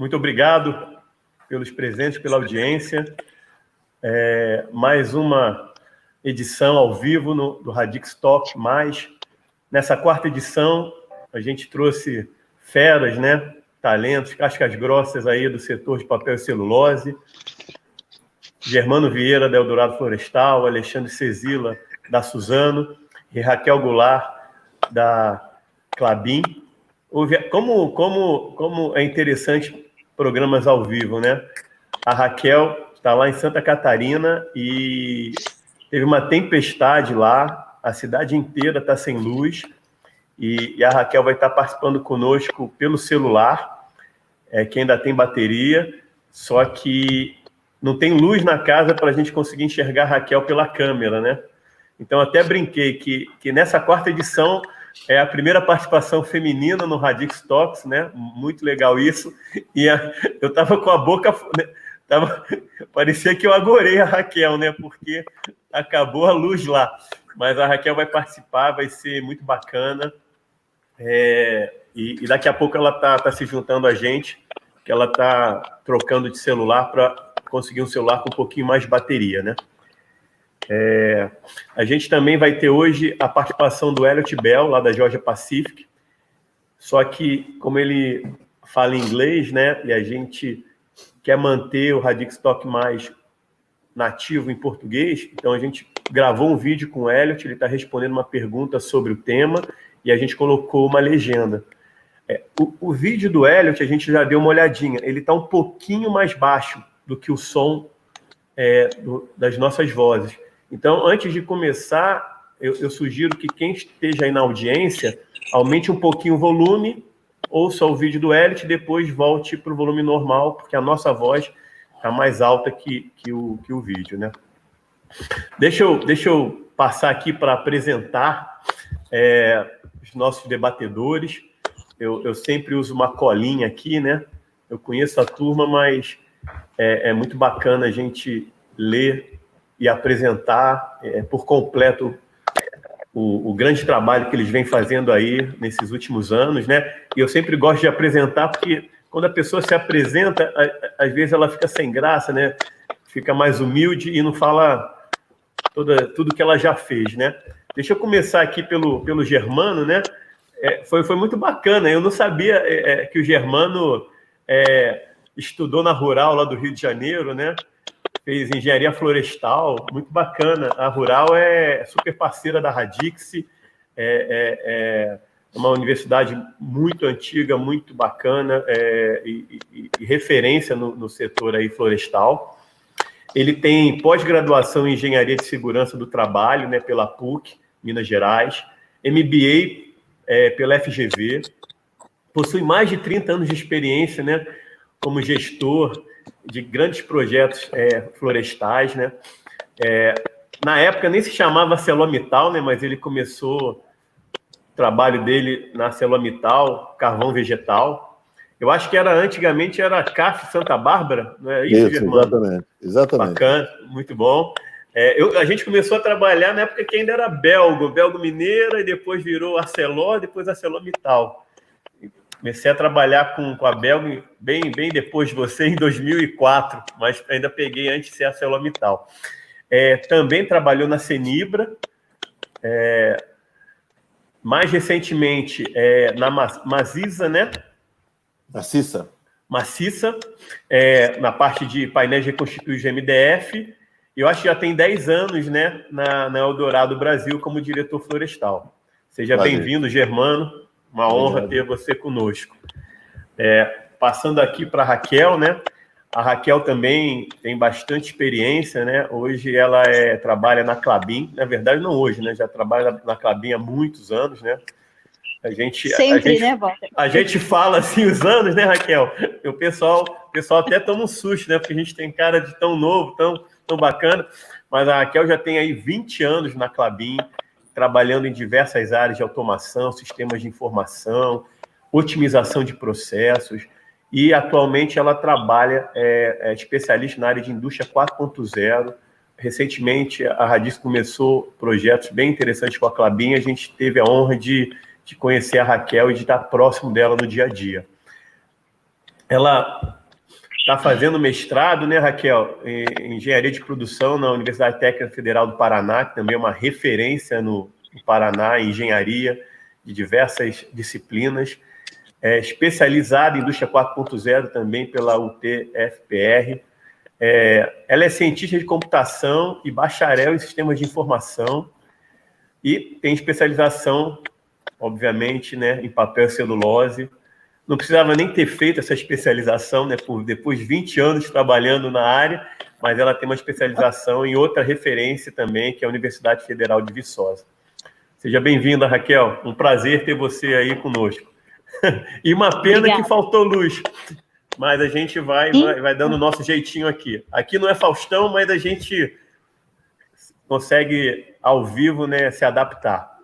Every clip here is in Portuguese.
muito obrigado pelos presentes, pela audiência. É, mais uma edição ao vivo no, do Radix Talk. Mais nessa quarta edição, a gente trouxe feras, né? Talentos, cascas grossas aí do setor de papel e celulose. Germano Vieira, da Eldorado Florestal, Alexandre Cezila, da Suzano, e Raquel Goulart, da Clabin. Como, como, como é interessante programas ao vivo, né? A Raquel está lá em Santa Catarina e teve uma tempestade lá, a cidade inteira está sem luz e, e, a Raquel vai estar tá participando conosco pelo celular, é, que ainda tem bateria, só que não tem luz na casa para a gente conseguir enxergar a Raquel pela câmera, né? Então até brinquei que, que nessa quarta edição é a primeira participação feminina no Radix Talks, né? Muito legal isso. E a, eu estava com a boca. Né? Tava, parecia que eu agorei a Raquel, né? Porque acabou a luz lá. Mas a Raquel vai participar, vai ser muito bacana. É, e, e, daqui a pouco ela tá, tá se juntando a gente, que ela tá trocando de celular para conseguir um celular com um pouquinho mais de bateria, né? É, a gente também vai ter hoje a participação do Elliot Bell, lá da Georgia Pacific. Só que, como ele fala inglês, né, e a gente quer manter o Radix Talk mais nativo em português, então a gente gravou um vídeo com o Elliot, ele está respondendo uma pergunta sobre o tema e a gente colocou uma legenda. É, o, o, vídeo do Elliot a gente já deu uma olhadinha, ele está um pouquinho mais baixo do que o som é, do, das nossas vozes. Então, antes de começar, eu, eu sugiro que quem esteja aí na audiência aumente um pouquinho o volume ouça o vídeo do Elliot e depois volte para o volume normal, porque a nossa voz está mais alta que, que, o, que o vídeo, né? Deixa eu, deixa eu passar aqui para apresentar é, os nossos debatedores. Eu, eu sempre uso uma colinha aqui, né? Eu conheço a turma, mas é, é muito bacana a gente ler e apresentar é, por completo o, o, grande trabalho que eles vêm fazendo aí nesses últimos anos, né? E eu sempre gosto de apresentar, porque quando a pessoa se apresenta, às vezes ela fica sem graça, né? Fica mais humilde e não fala toda, tudo que ela já fez, né? Deixa eu começar aqui pelo, pelo Germano, né? É, foi, foi muito bacana. Eu não sabia é, é que o Germano é, estudou na Rural lá do Rio de Janeiro, né? Fez engenharia florestal, muito bacana. A Rural é super parceira da Radix, é, é, é uma universidade muito antiga, muito bacana é, e, e, e, referência no, no, setor aí florestal. Ele tem pós-graduação em engenharia de segurança do trabalho, né, pela PUC, Minas Gerais, MBA é, pela FGV, possui mais de 30 anos de experiência, né, como gestor de grandes projetos é, florestais, né? É, na época nem se chamava Celomital, né? Mas ele começou o trabalho dele na Celomital, carvão vegetal. Eu acho que era antigamente era CAF Santa Bárbara, não é isso, isso Exatamente, exatamente. Bacana, muito bom. É, eu, a gente começou a trabalhar na época que ainda era belgo, belgo mineira, e depois virou Arcelor, depois Arcelormittal. Comecei a trabalhar com, com a Belga bem, bem depois de você, em 2004, mas ainda peguei antes de ser ArcelorMittal. É, também trabalhou na Senibra, é, mais recentemente é, na Maciça, né? Maciça. Maciça, é, na parte de painéis reconstituídos de MDF. Eu acho que já tem 10 anos né, na, na Eldorado Brasil como diretor florestal. Seja bem-vindo, Germano. Uma honra ter você conosco. É, passando aqui para a Raquel, né? A Raquel também tem bastante experiência, né? Hoje ela é, trabalha na Clabin, na verdade não hoje, né? Já trabalha na Clabin há muitos anos, né? A gente, Sempre, a gente, né, Walter? A gente fala assim os anos, né, Raquel? O pessoal, o pessoal até toma um susto, né? Porque a gente tem cara de tão novo, tão, tão bacana. Mas a Raquel já tem aí 20 anos na Clabin, trabalhando em diversas áreas de automação, sistemas de informação, otimização de processos, e atualmente ela trabalha, é, é especialista na área de indústria 4.0. Recentemente, a Radis começou projetos bem interessantes com a Clabin, a gente teve a honra de, de conhecer a Raquel e de estar próximo dela no dia a dia. Ela está fazendo mestrado, né, Raquel, em engenharia de produção na Universidade Técnica Federal do Paraná, que também é uma referência no, Paraná em engenharia de diversas disciplinas. É especializada em indústria 4.0 também pela UTFPR. É, ela é cientista de computação e bacharel em sistemas de informação e tem especialização, obviamente, né, em papel e celulose não precisava nem ter feito essa especialização, né, por depois de 20 anos trabalhando na área, mas ela tem uma especialização em outra referência também, que é a Universidade Federal de Viçosa. Seja bem-vinda, Raquel. Um prazer ter você aí conosco. e uma pena Obrigada. que faltou luz, mas a gente vai, vai, vai dando o nosso jeitinho aqui. Aqui não é Faustão, mas a gente consegue ao vivo né, se adaptar.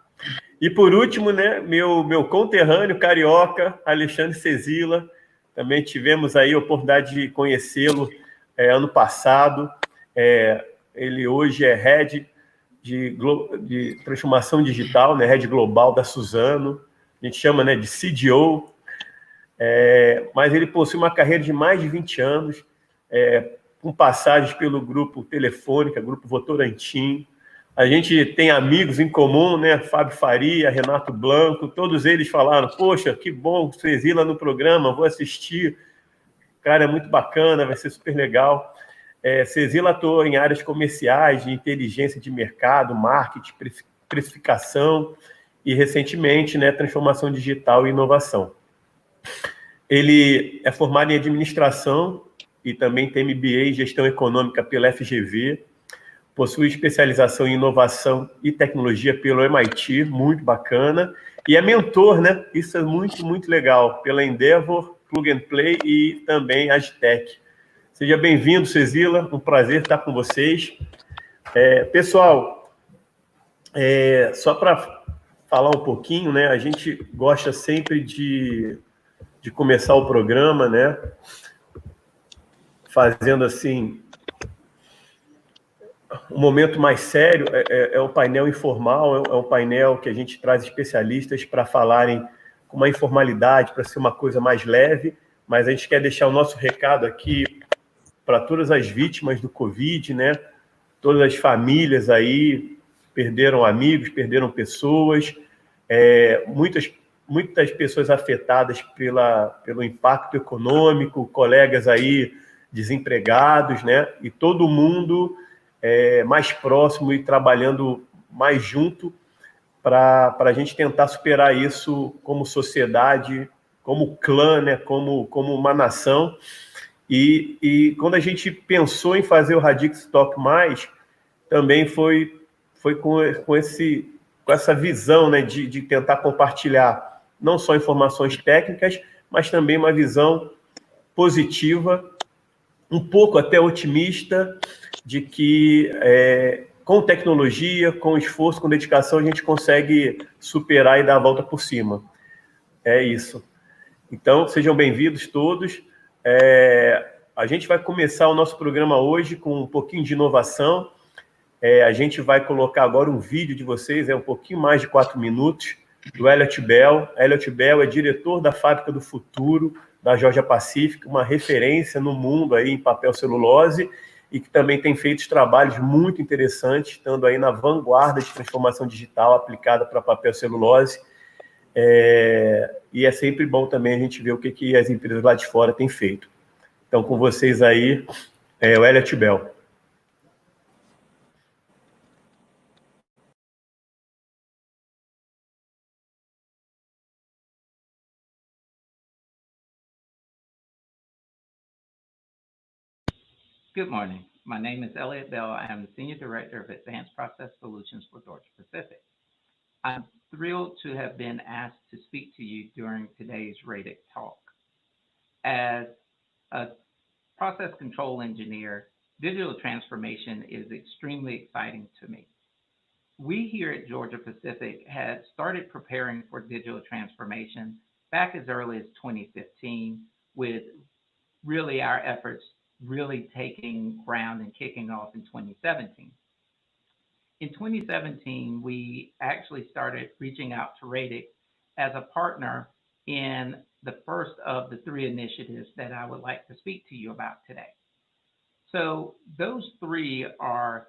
E por último, né, meu, meu conterrâneo carioca, Alexandre Cezila. Também tivemos aí a oportunidade de conhecê-lo é, ano passado. É, ele hoje é head de, de, transformação digital, né, head global da Suzano. A gente chama né, de CDO. É, mas ele possui uma carreira de mais de 20 anos, é, com passagens pelo grupo Telefônica, grupo Votorantim, a gente tem amigos em comum, né? Fábio Faria, Renato Blanco, todos eles falaram: Poxa, que bom lá no programa, vou assistir. Cara, é muito bacana, vai ser super legal. É, Cezila atuou em áreas comerciais, de inteligência de mercado, marketing, precificação e, recentemente, né, transformação digital e inovação. Ele é formado em administração e também tem MBA em gestão econômica pela FGV possui especialização em inovação e tecnologia pelo MIT, muito bacana, e é mentor, né? Isso é muito, muito legal, pela Endeavor, Plug and Play e também Agitec. Seja bem-vindo, Cezila, um prazer estar com vocês. É, pessoal, é, só para falar um pouquinho, né? A gente gosta sempre de, de começar o programa, né? Fazendo assim o momento mais sério é, é, é o painel informal, é, é um painel que a gente traz especialistas para falarem com uma informalidade, para ser uma coisa mais leve, mas a gente quer deixar o nosso recado aqui para todas as vítimas do Covid, né? Todas as famílias aí perderam amigos, perderam pessoas, é, muitas muitas pessoas afetadas pela, pelo impacto econômico, colegas aí desempregados, né? E todo mundo é, mais próximo e trabalhando mais junto para a gente tentar superar isso como sociedade, como clã, né, como, como uma nação. E, e quando a gente pensou em fazer o Radix Talk Mais, também foi, foi com, com, esse, com essa visão né, de, de tentar compartilhar não só informações técnicas, mas também uma visão positiva, um pouco até otimista, de que é, com tecnologia, com esforço, com dedicação, a gente consegue superar e dar a volta por cima. É isso. Então, sejam bem-vindos todos. É, a gente vai começar o nosso programa hoje com um pouquinho de inovação. É, a gente vai colocar agora um vídeo de vocês, é um pouquinho mais de quatro minutos, do Elliot Bell. Elliot Bell é diretor da Fábrica do Futuro, da Georgia Pacific, uma referência no mundo aí em papel celulose e que também tem feito trabalhos muito interessantes, estando aí na vanguarda de transformação digital aplicada para papel celulose. É, e é sempre bom também a gente ver o que, que as empresas lá de fora têm feito. Então, com vocês aí, é o Elliot Bell. Good morning. My name is Elliot Bell. I am the Senior Director of Advanced Process Solutions for Georgia Pacific. I'm thrilled to have been asked to speak to you during today's RADIC talk. As a process control engineer, digital transformation is extremely exciting to me. We here at Georgia Pacific had started preparing for digital transformation back as early as 2015 with really our efforts really taking ground and kicking off in 2017. In 2017, we actually started reaching out to Radix as a partner in the first of the three initiatives that I would like to speak to you about today. So those three are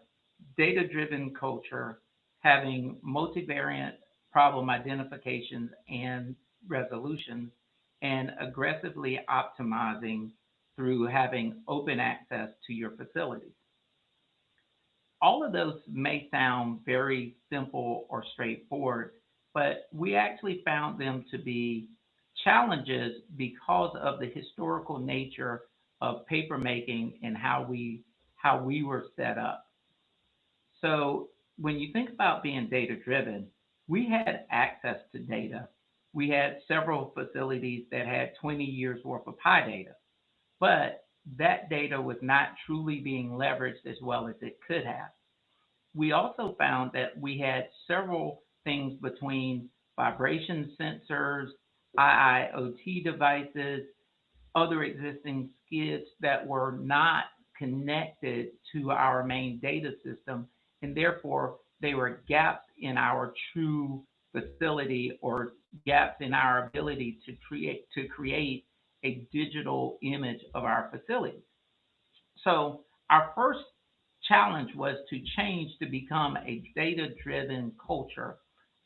data-driven culture, having multivariate problem identifications and resolutions, and aggressively optimizing through having open access to your facilities. All of those may sound very simple or straightforward, but we actually found them to be challenges because of the historical nature of papermaking and how we how we were set up. So when you think about being data driven, we had access to data. We had several facilities that had 20 years worth of PI data, but that data was not truly being leveraged as well as it could have. We also found that we had several things between vibration sensors, IIoT devices, other existing skids that were not connected to our main data system, and therefore they were gaps in our true facility or gaps in our ability to create to create a digital image of our facilities. So our first challenge was to change to become a data-driven culture,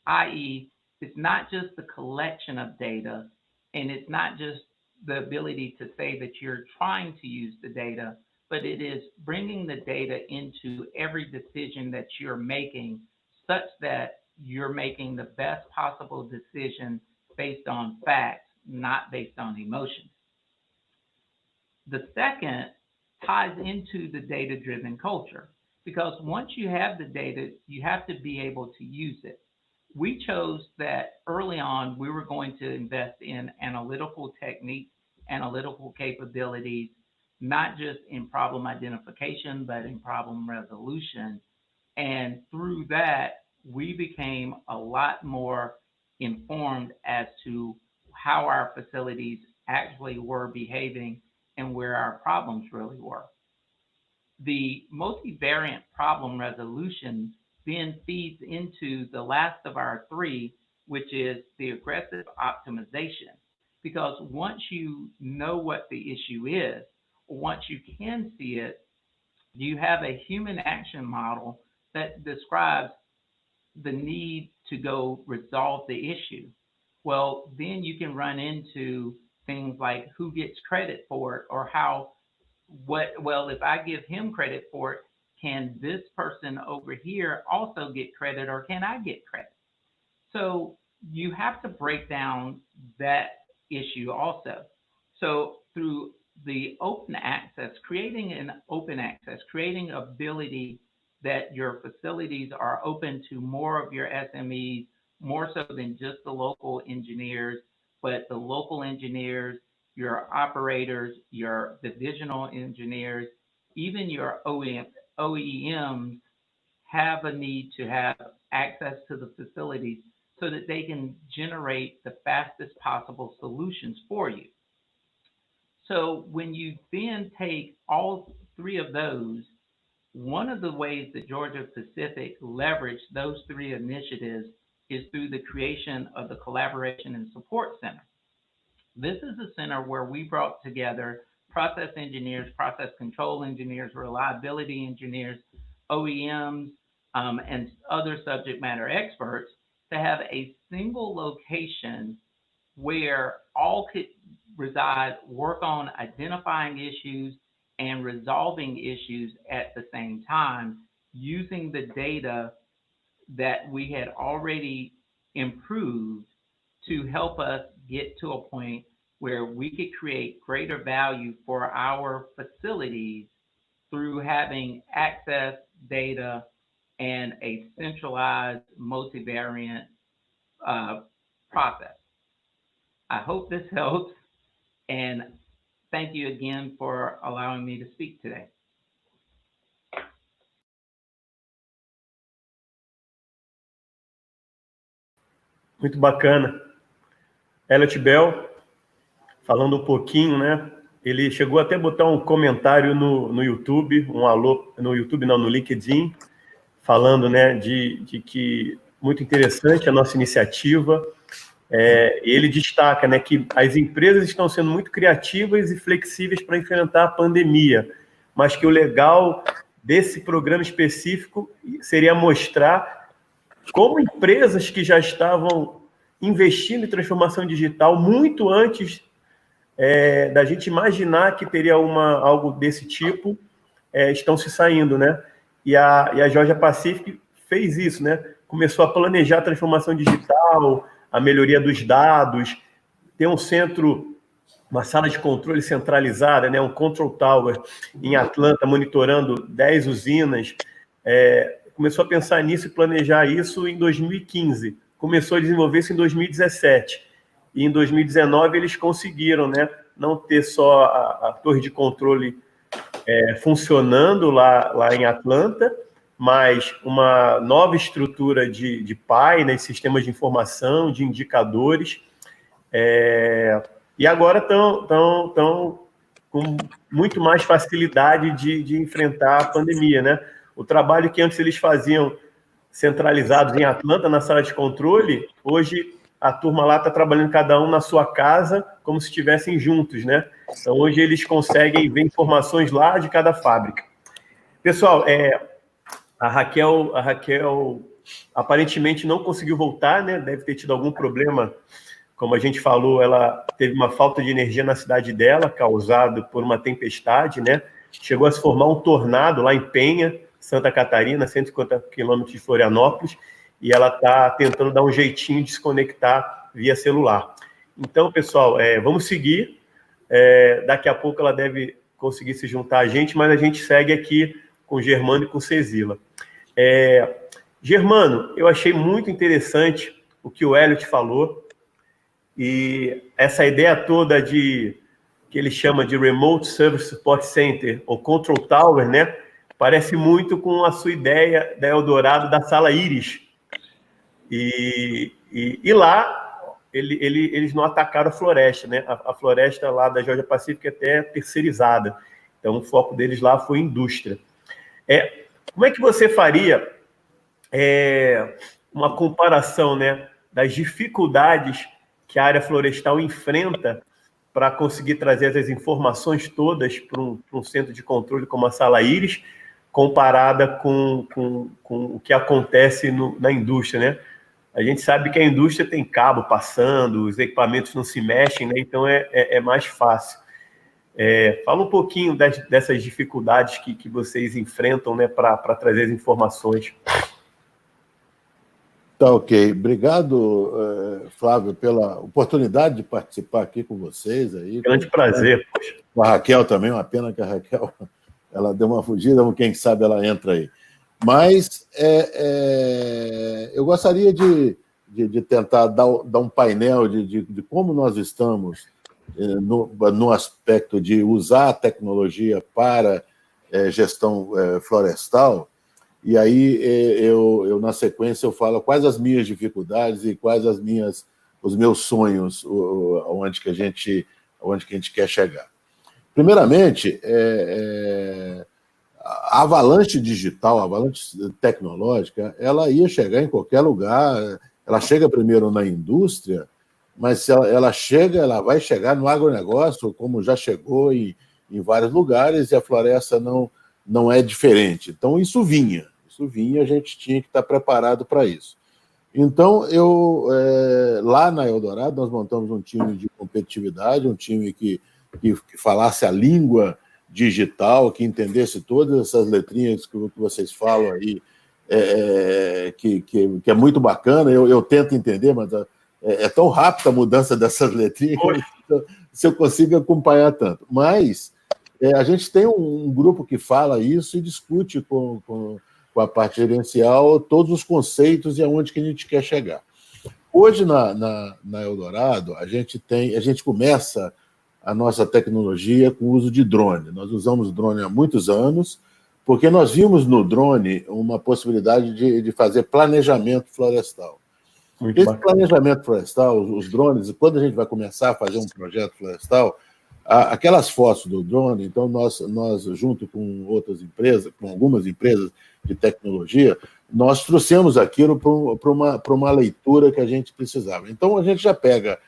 i.e., it's not just the collection of data, and it's not just the ability to say that you're trying to use the data, but it is bringing the data into every decision that you're making such that you're making the best possible decision based on facts, not based on emotions. The second ties into the data driven culture because once you have the data, you have to be able to use it. We chose that early on we were going to invest in analytical techniques, analytical capabilities, not just in problem identification, but in problem resolution. And through that, we became a lot more informed as to how our facilities actually were behaving and where our problems really were. The multivariate problem resolution then feeds into the last of our three, which is the aggressive optimization. Because once you know what the issue is, once you can see it, you have a human action model that describes the need to go resolve the issue. Well, then you can run into things like who gets credit for it or how what well if i give him credit for it can this person over here also get credit or can i get credit? So you have to break down that issue also. So through the open access creating an open access creating ability that your facilities are open to more of your smes more so than just the local engineers but the local engineers, your operators, your divisional engineers, even your OEM, OEMs have a need to have access to the facilities so that they can generate the fastest possible solutions for you. So when you then take all three of those, one of the ways that Georgia Pacific leveraged those three initiatives is through the creation of the Collaboration and Support Center. This is a center where we brought together process engineers, process control engineers, reliability engineers, OEMs, um, and other subject matter experts to have a single location where all could reside, work on identifying issues and resolving issues at the same time using the data that we had already improved to help us get to a point where we could create greater value for our facilities through having access data and a centralized multivariate uh, process. I hope this helps and thank you again for allowing me to speak today. Muito bacana. Elliot Bell, falando um pouquinho, né? Ele chegou até a botar um comentário no, no YouTube, um alô, no YouTube não, no LinkedIn, falando, né, de, de que muito interessante a nossa iniciativa, É, ele destaca né, que as empresas estão sendo muito criativas e flexíveis para enfrentar a pandemia, mas que o legal desse programa específico seria mostrar como empresas que já estavam investindo em transformação digital muito antes é, da gente imaginar que teria uma, algo desse tipo, é, estão se saindo, né? E a, e a Georgia Pacific fez isso, né? Começou a planejar a transformação digital, a melhoria dos dados, tem um centro, uma sala de controle centralizada, né? um control tower em Atlanta, monitorando 10 usinas. É, começou a pensar nisso e planejar isso em 2015. Começou a desenvolver isso em 2017. E em 2019 eles conseguiram, né? Não ter só a, a torre de controle é, funcionando lá, lá em Atlanta, mas uma nova estrutura de, de né, sistemas de informação, de indicadores. É, e agora estão tão, tão com muito mais facilidade de, de enfrentar a pandemia. Né? O trabalho que antes eles faziam centralizados em Atlanta, na sala de controle, hoje a turma lá está trabalhando cada um na sua casa, como se estivessem juntos, né? Então hoje eles conseguem ver informações lá de cada fábrica. Pessoal, é, a Raquel, a Raquel aparentemente não conseguiu voltar, né? Deve ter tido algum problema. Como a gente falou, ela teve uma falta de energia na cidade dela, causado por uma tempestade, né? Chegou a se formar um tornado lá em Penha, Santa Catarina, 150 quilômetros de Florianópolis, e ela está tentando dar um jeitinho de se conectar via celular. Então, pessoal, é, vamos seguir. É, daqui a pouco ela deve conseguir se juntar a gente, mas a gente segue aqui com Germano e com Cezila. É, Germano, eu achei muito interessante o que o Hélio te falou e essa ideia toda de que ele chama de Remote Service Support Center ou Control Tower, né? Parece muito com a sua ideia da Eldorado da sala Iris, e, e, e lá ele, ele, eles não atacaram a floresta, né? A, a floresta lá da Georgia Pacífica é até terceirizada. Então o foco deles lá foi indústria. É, como é que você faria é, uma comparação, né, das dificuldades que a área florestal enfrenta para conseguir trazer essas informações todas para um, um, centro de controle como a Sala Iris, comparada com, com, com o que acontece no, na indústria, né? A gente sabe que a indústria tem cabo passando, os equipamentos não se mexem, né? então é, é, é mais fácil. É, fala um pouquinho das, dessas dificuldades que, que vocês enfrentam né, para trazer as informações. Tá ok. Obrigado, eh, Flávio, pela oportunidade de participar aqui com vocês. Aí, Grande prazer. Poxa. Com a Raquel também, uma pena que a Raquel ela deu uma fugida, quem sabe ela entra aí. Mas é, é, eu gostaria de, de, de tentar dar, dar, um painel de, de, de como nós estamos é, no, no, aspecto de usar a tecnologia para é, gestão é, florestal. E aí é, eu, eu, na sequência, eu falo quais as minhas dificuldades e quais as minhas, os meus sonhos, onde que a gente, onde que a gente quer chegar. Primeiramente, é, a avalanche digital, a avalanche tecnológica, ela ia chegar em qualquer lugar. Ela chega primeiro na indústria, mas se ela, ela chega, ela vai chegar no agronegócio, como já chegou em, em vários lugares, e a floresta não, não é diferente. Então, isso vinha, isso vinha, a gente tinha que estar preparado para isso. Então, eu é, lá na Eldorado, nós montamos um time de competitividade, um time que, que, que falasse a língua digital, que entendesse todas essas letrinhas que, que vocês falam aí, é, é, que, que, que, é muito bacana, eu, eu tento entender, mas é, é tão rápida a mudança dessas letrinhas que se eu consigo acompanhar tanto. Mas é, a gente tem um, um, grupo que fala isso e discute com, com, com, a parte gerencial todos os conceitos e aonde que a gente quer chegar. Hoje, na, na, na Eldorado, a gente tem, a gente começa a nossa tecnologia com o uso de drone. Nós usamos drone há muitos anos, porque nós vimos no drone uma possibilidade de, de fazer planejamento florestal. Muito Esse bacana. planejamento florestal, os drones, quando a gente vai começar a fazer um projeto florestal, aquelas fotos do drone, então nós, nós junto com outras empresas, com algumas empresas de tecnologia, nós trouxemos aquilo para uma, uma leitura que a gente precisava. Então, a gente já pega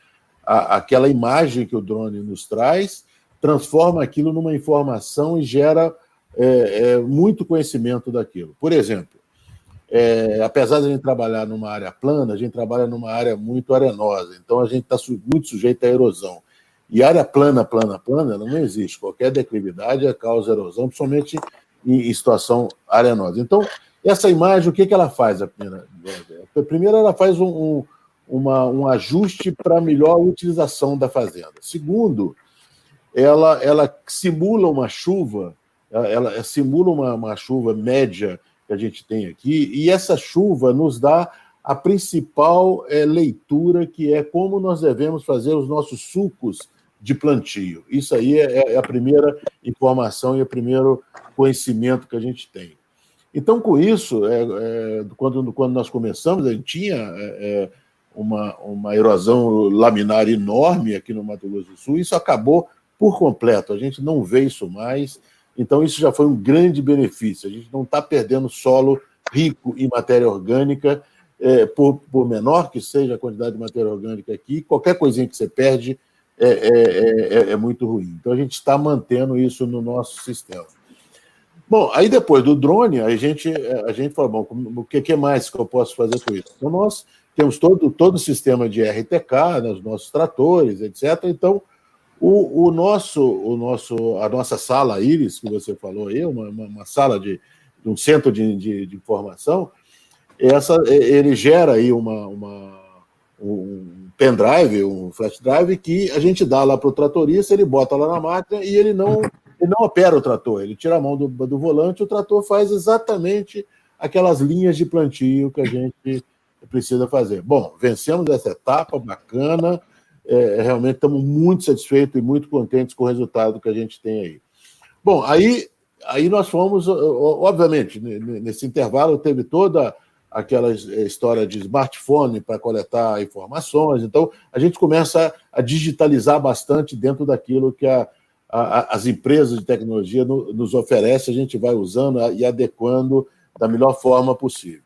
a, aquela imagem que o drone nos traz, transforma aquilo numa informação e gera é, é, muito conhecimento daquilo. Por exemplo, é, apesar de a gente trabalhar numa área plana, a gente trabalha numa área muito arenosa, então a gente está su muito sujeito à erosão. E área plana, plana, plana, ela não existe. Qualquer declividade causa erosão, principalmente em, em situação arenosa. Então, essa imagem, o que, que ela faz? A primeira, a primeira ela faz um, um, uma, um ajuste para melhor utilização da fazenda. Segundo, ela, ela simula uma chuva, ela, simula uma, uma chuva média que a gente tem aqui, e essa chuva nos dá a principal é, leitura, que é como nós devemos fazer os nossos sucos de plantio. Isso aí é, é a primeira informação e o primeiro conhecimento que a gente tem. Então, com isso, é, é, quando, quando nós começamos, a gente tinha é, é, uma, uma erosão laminar enorme aqui no Mato Grosso do Sul, isso acabou por completo, a gente não vê isso mais, então isso já foi um grande benefício, a gente não está perdendo solo rico em matéria orgânica, é, por, por, menor que seja a quantidade de matéria orgânica aqui, qualquer coisinha que você perde é, é, é, é muito ruim. Então a gente está mantendo isso no nosso sistema. Bom, aí depois do drone, a gente, a gente falou, bom, o que, que mais que eu posso fazer com isso? Então nós temos todo, todo o sistema de RTK, né, os nossos tratores, etc. Então, o, o, nosso, o nosso, a nossa sala Iris, que você falou aí, uma, uma, uma sala de, um centro de, de, de, informação, essa, ele gera aí uma, uma, um pendrive, um flash drive, que a gente dá lá para o tratorista, ele bota lá na máquina e ele não, ele não opera o trator, ele tira a mão do, do volante, o trator faz exatamente aquelas linhas de plantio que a gente precisa fazer. Bom, vencemos essa etapa bacana, é, realmente estamos muito satisfeitos e muito contentes com o resultado que a gente tem aí. Bom, aí, aí nós fomos, obviamente, nesse intervalo teve toda aquela história de smartphone para coletar informações, então a gente começa a digitalizar bastante dentro daquilo que a, a, as empresas de tecnologia no, nos oferecem, a gente vai usando e adequando da melhor forma possível.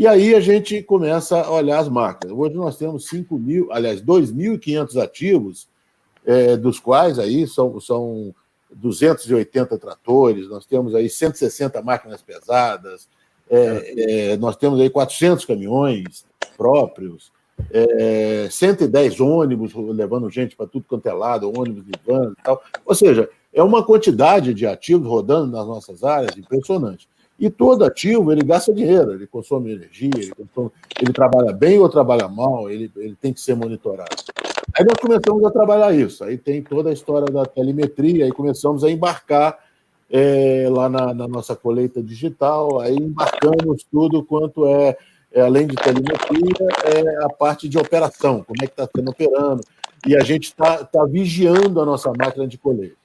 E aí a gente começa a olhar as máquinas. Hoje nós temos 5 mil, aliás, 2.500 ativos, é, dos quais aí são, são 280 tratores, nós temos aí 160 máquinas pesadas, é, é, nós temos aí 400 caminhões próprios, é, 110 ônibus levando gente para tudo quanto é lado, ônibus de van e tal. Ou seja, é uma quantidade de ativos rodando nas nossas áreas impressionante. E todo ativo, ele gasta dinheiro, ele consome energia, ele, consome, ele trabalha bem ou trabalha mal, ele, ele tem que ser monitorado. Aí nós começamos a trabalhar isso, aí tem toda a história da telemetria, aí começamos a embarcar é, lá na, na, nossa colheita digital, aí embarcamos tudo quanto é, é além de telemetria, é a parte de operação, como é que está sendo operando, e a gente está tá vigiando a nossa máquina de colheita.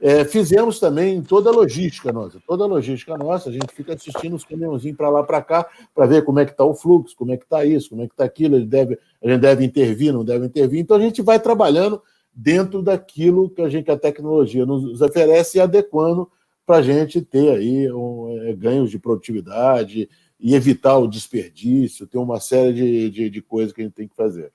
É, fizemos também toda a logística nossa, toda a logística nossa, a gente fica assistindo os caminhãozinhos para lá para cá, para ver como é que está o fluxo, como é que está isso, como é que está aquilo, ele deve, a gente deve intervir, não deve intervir. Então a gente vai trabalhando dentro daquilo que a gente a tecnologia nos oferece e adequando para a gente ter aí um, é, ganhos de produtividade e evitar o desperdício, ter uma série de, de, de coisas que a gente tem que fazer.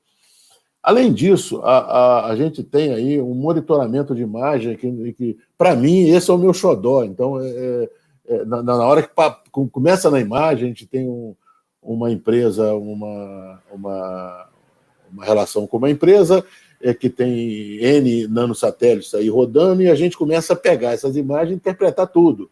Além disso, a, a, a, gente tem aí um monitoramento de imagem que, que para mim, esse é o meu xodó. Então, é, é, é na, na, hora que pa, começa na imagem, a gente tem um, uma empresa, uma, uma, uma relação com uma empresa é, que tem N nanosatélites aí rodando e a gente começa a pegar essas imagens e interpretar tudo.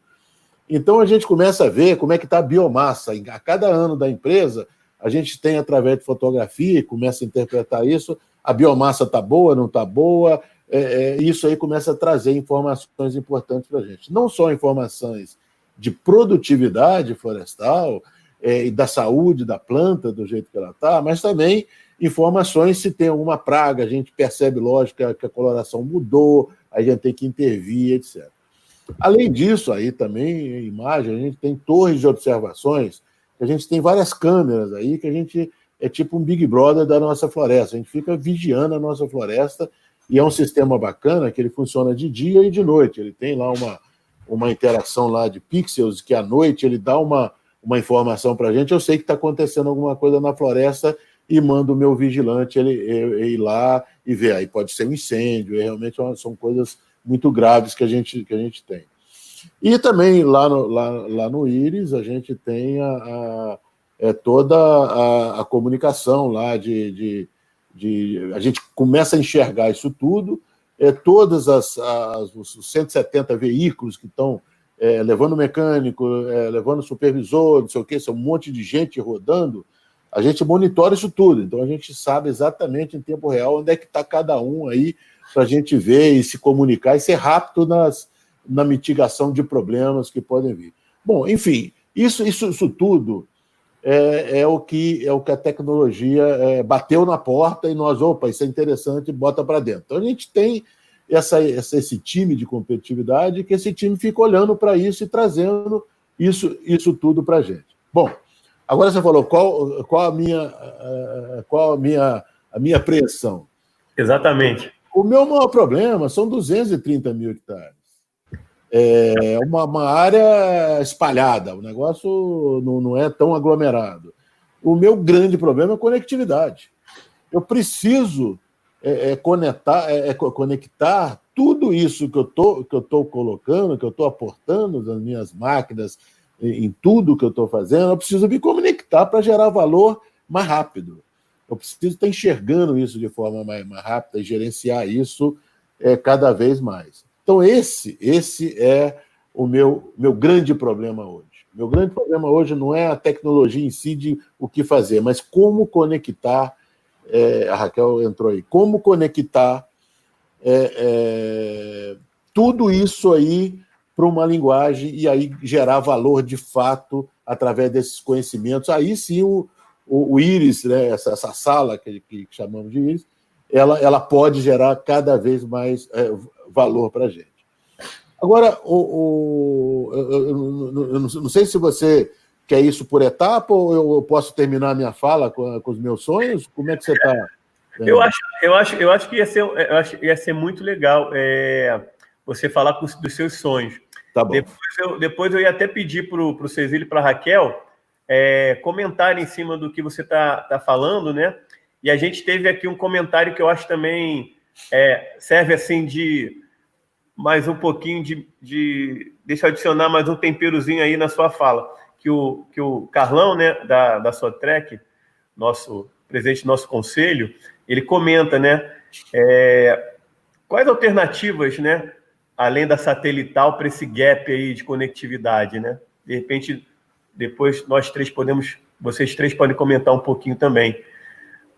Então, a gente começa a ver como é que está a biomassa. A cada ano da empresa, a gente tem através de fotografia, começa a interpretar isso, a biomassa está boa, não está boa, é, é, isso aí começa a trazer informações importantes para a gente. Não só informações de produtividade florestal é, e da saúde da planta, do jeito que ela está, mas também informações se tem alguma praga, a gente percebe, lógico, que a, que a coloração mudou, a gente tem que intervir, etc. Além disso, aí também, imagem, a gente tem torres de observações a gente tem várias câmeras aí que a gente é tipo um Big Brother da nossa floresta. A gente fica vigiando a nossa floresta e é um sistema bacana que ele funciona de dia e de noite. Ele tem lá uma, uma interação lá de pixels que à noite ele dá uma, uma informação para a gente, eu sei que está acontecendo alguma coisa na floresta e mando o meu vigilante ele, ele, ir lá e ver. Aí pode ser um incêndio, realmente é são coisas muito graves que a gente, que a gente tem. E também lá no, lá, lá no Íris, a gente tem a, a é, toda a, a, comunicação lá de, de, de, A gente começa a enxergar isso tudo, é, todas as, as os 170 veículos que estão é, levando mecânico, é, levando supervisor, não sei o quê, são um monte de gente rodando, a gente monitora isso tudo. Então a gente sabe exatamente em tempo real onde é que está cada um aí para a gente ver e se comunicar e ser rápido nas, na mitigação de problemas que podem vir. Bom, enfim, isso, isso, isso tudo é, é, o que é o que a tecnologia é, bateu na porta e nós, opa, isso é interessante, bota para dentro. Então a gente tem essa, essa, esse time de competitividade que esse time fica olhando para isso e trazendo isso, isso tudo para a gente. Bom, agora você falou qual, qual a minha qual a minha a minha apreensão. Exatamente. O meu maior problema são 230 mil hectares. É uma, uma área espalhada, o negócio não, não é tão aglomerado. O meu grande problema é conectividade. Eu preciso é, é conectar, é, é, conectar tudo isso que eu tô, que eu estou colocando, que eu estou aportando nas minhas máquinas, em, em tudo que eu estou fazendo, eu preciso me conectar para gerar valor mais rápido. Eu preciso estar enxergando isso de forma mais, mais rápida e gerenciar isso é, cada vez mais. Então, esse, esse é o meu, meu grande problema hoje. Meu grande problema hoje não é a tecnologia em si de o que fazer, mas como conectar. É, a Raquel entrou aí. Como conectar é, é, tudo isso aí para uma linguagem e aí gerar valor de fato através desses conhecimentos. Aí sim o, o, o íris, né, essa, essa sala que, que, chamamos de íris, ela, ela pode gerar cada vez mais é, valor para a gente. Agora, o, o eu, eu, eu, não sei se você quer isso por etapa ou eu posso terminar minha fala com, com os meus sonhos? Como é que você está? Eu acho, eu acho, eu acho que ia ser, eu acho, ia ser muito legal é, você falar com, dos seus sonhos. Tá bom. Depois eu, depois eu ia até pedir para o Cecílio e para a Raquel é, em cima do que você está tá falando, né? E a gente teve aqui um comentário que eu acho também é, serve assim de mais um pouquinho de, de, Deixa eu adicionar mais um temperozinho aí na sua fala. Que o, que o Carlão, né, da, da sua track, nosso presidente do nosso conselho, ele comenta, né? É, quais alternativas, né? Além da satelital, para esse gap aí de conectividade, né? De repente, depois nós três podemos, vocês três podem comentar um pouquinho também.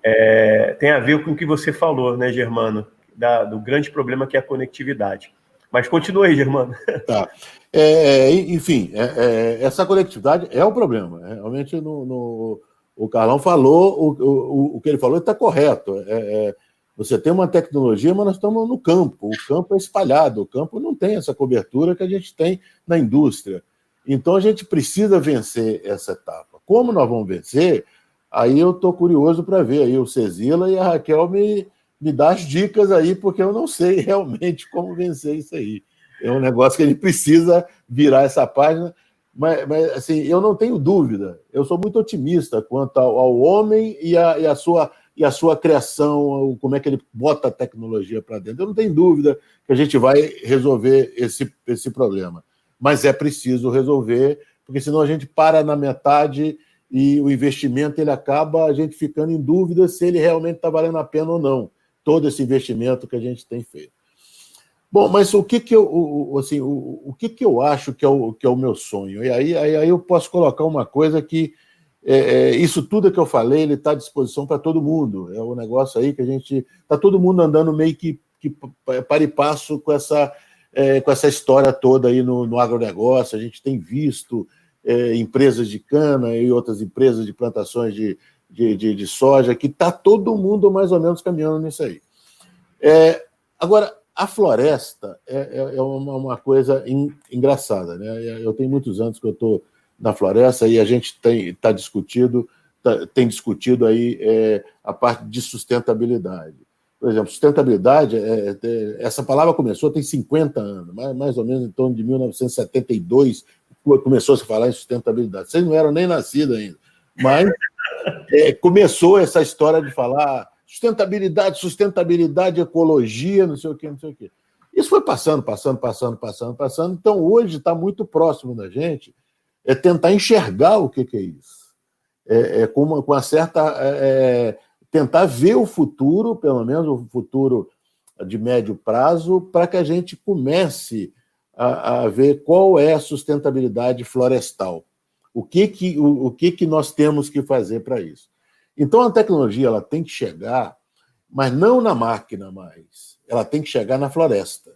É, tem a ver com o que você falou, né, Germano? Da, do grande problema que é a conectividade. Mas continue aí, Germano. Tá. É, é enfim, é, é, essa conectividade é o problema. Né? Realmente, no, no, o Carlão falou, o, o, o que ele falou está correto. É, você tem uma tecnologia, mas nós estamos no campo. O campo é espalhado, o campo não tem essa cobertura que a gente tem na indústria. Então a gente precisa vencer essa etapa. Como nós vamos vencer? Aí eu estou curioso para ver aí o Cezila e a Raquel me, me dar as dicas aí, porque eu não sei realmente como vencer isso aí. É um negócio que gente precisa virar essa página. Mas, mas assim, eu não tenho dúvida. Eu sou muito otimista quanto ao, ao homem e a, e a, sua e a sua criação, como é que ele bota a tecnologia para dentro. Eu não tenho dúvida que a gente vai resolver esse, esse problema mas é preciso resolver, porque senão a gente para na metade e o investimento ele acaba a gente ficando em dúvida se ele realmente está valendo a pena ou não, todo esse investimento que a gente tem feito. Bom, mas o que que eu, assim, o, o que que eu acho que é o, que é o meu sonho? E aí, aí, aí eu posso colocar uma coisa que é, é, isso tudo que eu falei, ele está à disposição para todo mundo. É o um negócio aí que a gente está todo mundo andando meio que, que para e passo com essa é, com essa história toda aí no, no agronegócio. A gente tem visto é, empresas de cana e outras empresas de plantações de, de, de, de soja, que está todo mundo mais ou menos caminhando nisso aí. É, agora, a floresta é, é, é uma, uma, coisa in, engraçada. Né? Eu tenho muitos anos que eu estou na floresta e a gente tem tá discutido, tá, tem discutido aí é, a parte de sustentabilidade. Por exemplo, sustentabilidade, é, é, essa palavra começou tem 50 anos, mais, mais ou menos em torno de 1972, começou a se falar em sustentabilidade. Vocês não eram nem nascidos ainda, mas é, começou essa história de falar sustentabilidade, sustentabilidade, ecologia, não sei o quê, não sei o quê. Isso foi passando, passando, passando, passando, passando. Então, hoje está muito próximo da gente é tentar enxergar o que, que é isso. É, é com, uma, com uma certa. É, é, tentar ver o futuro, pelo menos o futuro de médio prazo, para que a gente comece a, a, ver qual é a sustentabilidade florestal. O que, que, o, o que, que nós temos que fazer para isso? Então, a tecnologia ela tem que chegar, mas não na máquina mais. Ela tem que chegar na floresta.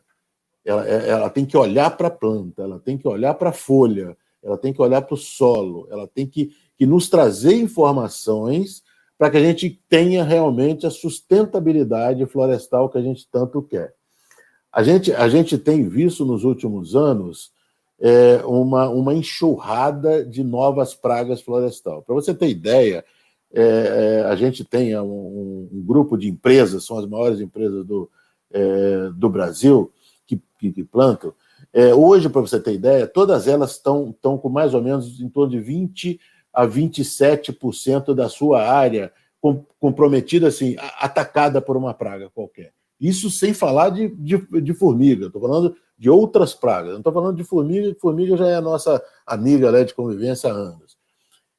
Ela, é, ela tem que olhar para a planta, ela tem que olhar para a folha, ela tem que olhar para o solo, ela tem que, que nos trazer informações para que a gente tenha realmente a sustentabilidade florestal que a gente tanto quer. A gente, a gente tem visto nos últimos anos é, uma, uma enxurrada de novas pragas florestal. Para você ter ideia, é, é, a gente tem um, um, grupo de empresas, são as maiores empresas do, é, do Brasil que, que, plantam. É, hoje, para você ter ideia, todas elas estão, estão com mais ou menos em torno de 20 a 27% da sua área comprometida, assim, atacada por uma praga qualquer. Isso sem falar de, de, de formiga, estou falando de outras pragas. Não estou falando de formiga, que formiga já é a nossa amiga né, de convivência há anos.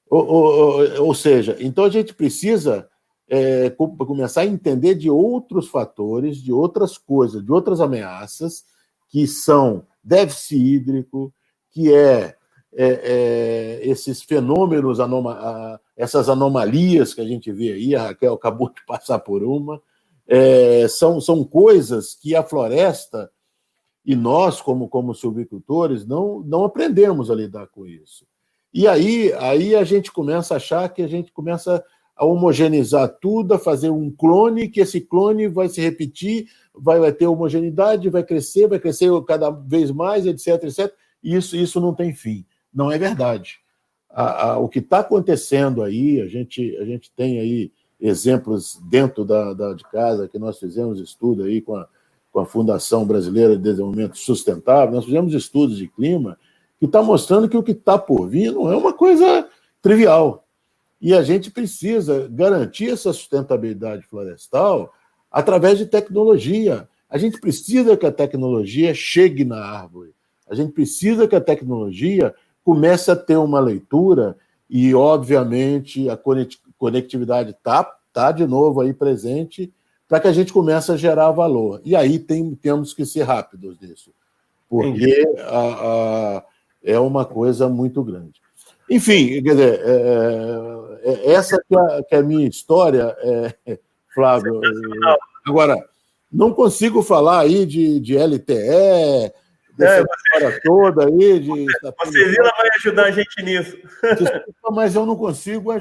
Ou, ou, ou seja, então a gente precisa é, começar a entender de outros fatores, de outras coisas, de outras ameaças, que são déficit hídrico, que é, é, é esses fenômenos, anoma, essas anomalias que a gente vê aí, a Raquel acabou de passar por uma, é, são, são coisas que a floresta e nós, como, como silvicultores, não, não aprendemos a lidar com isso. E aí, aí a gente começa a achar que a gente começa a homogeneizar tudo, a fazer um clone, que esse clone vai se repetir, vai, vai ter homogeneidade, vai crescer, vai crescer cada vez mais, etc, etc. Isso, isso não tem fim. Não é verdade. A, a, o que está acontecendo aí, a gente, a gente tem aí exemplos dentro da, da, de casa, que nós fizemos estudo aí com a, com a Fundação Brasileira de Desenvolvimento Sustentável, nós fizemos estudos de clima que está mostrando que o que está por vir não é uma coisa trivial. E a gente precisa garantir essa sustentabilidade florestal através de tecnologia. A gente precisa que a tecnologia chegue na árvore. A gente precisa que a tecnologia comece a ter uma leitura e, obviamente, a conectividade está tá de novo aí presente para que a gente comece a gerar valor. E aí tem, temos que ser rápidos nisso, porque a, a, é uma coisa muito grande. Enfim, quer dizer, é, é, é essa que é, que é, a minha história, é, Flávio. Agora, não consigo falar aí de, de LTE, dessa é, história toda aí. De, você Vila vai ajudar a gente nisso. Desculpa, mas eu não consigo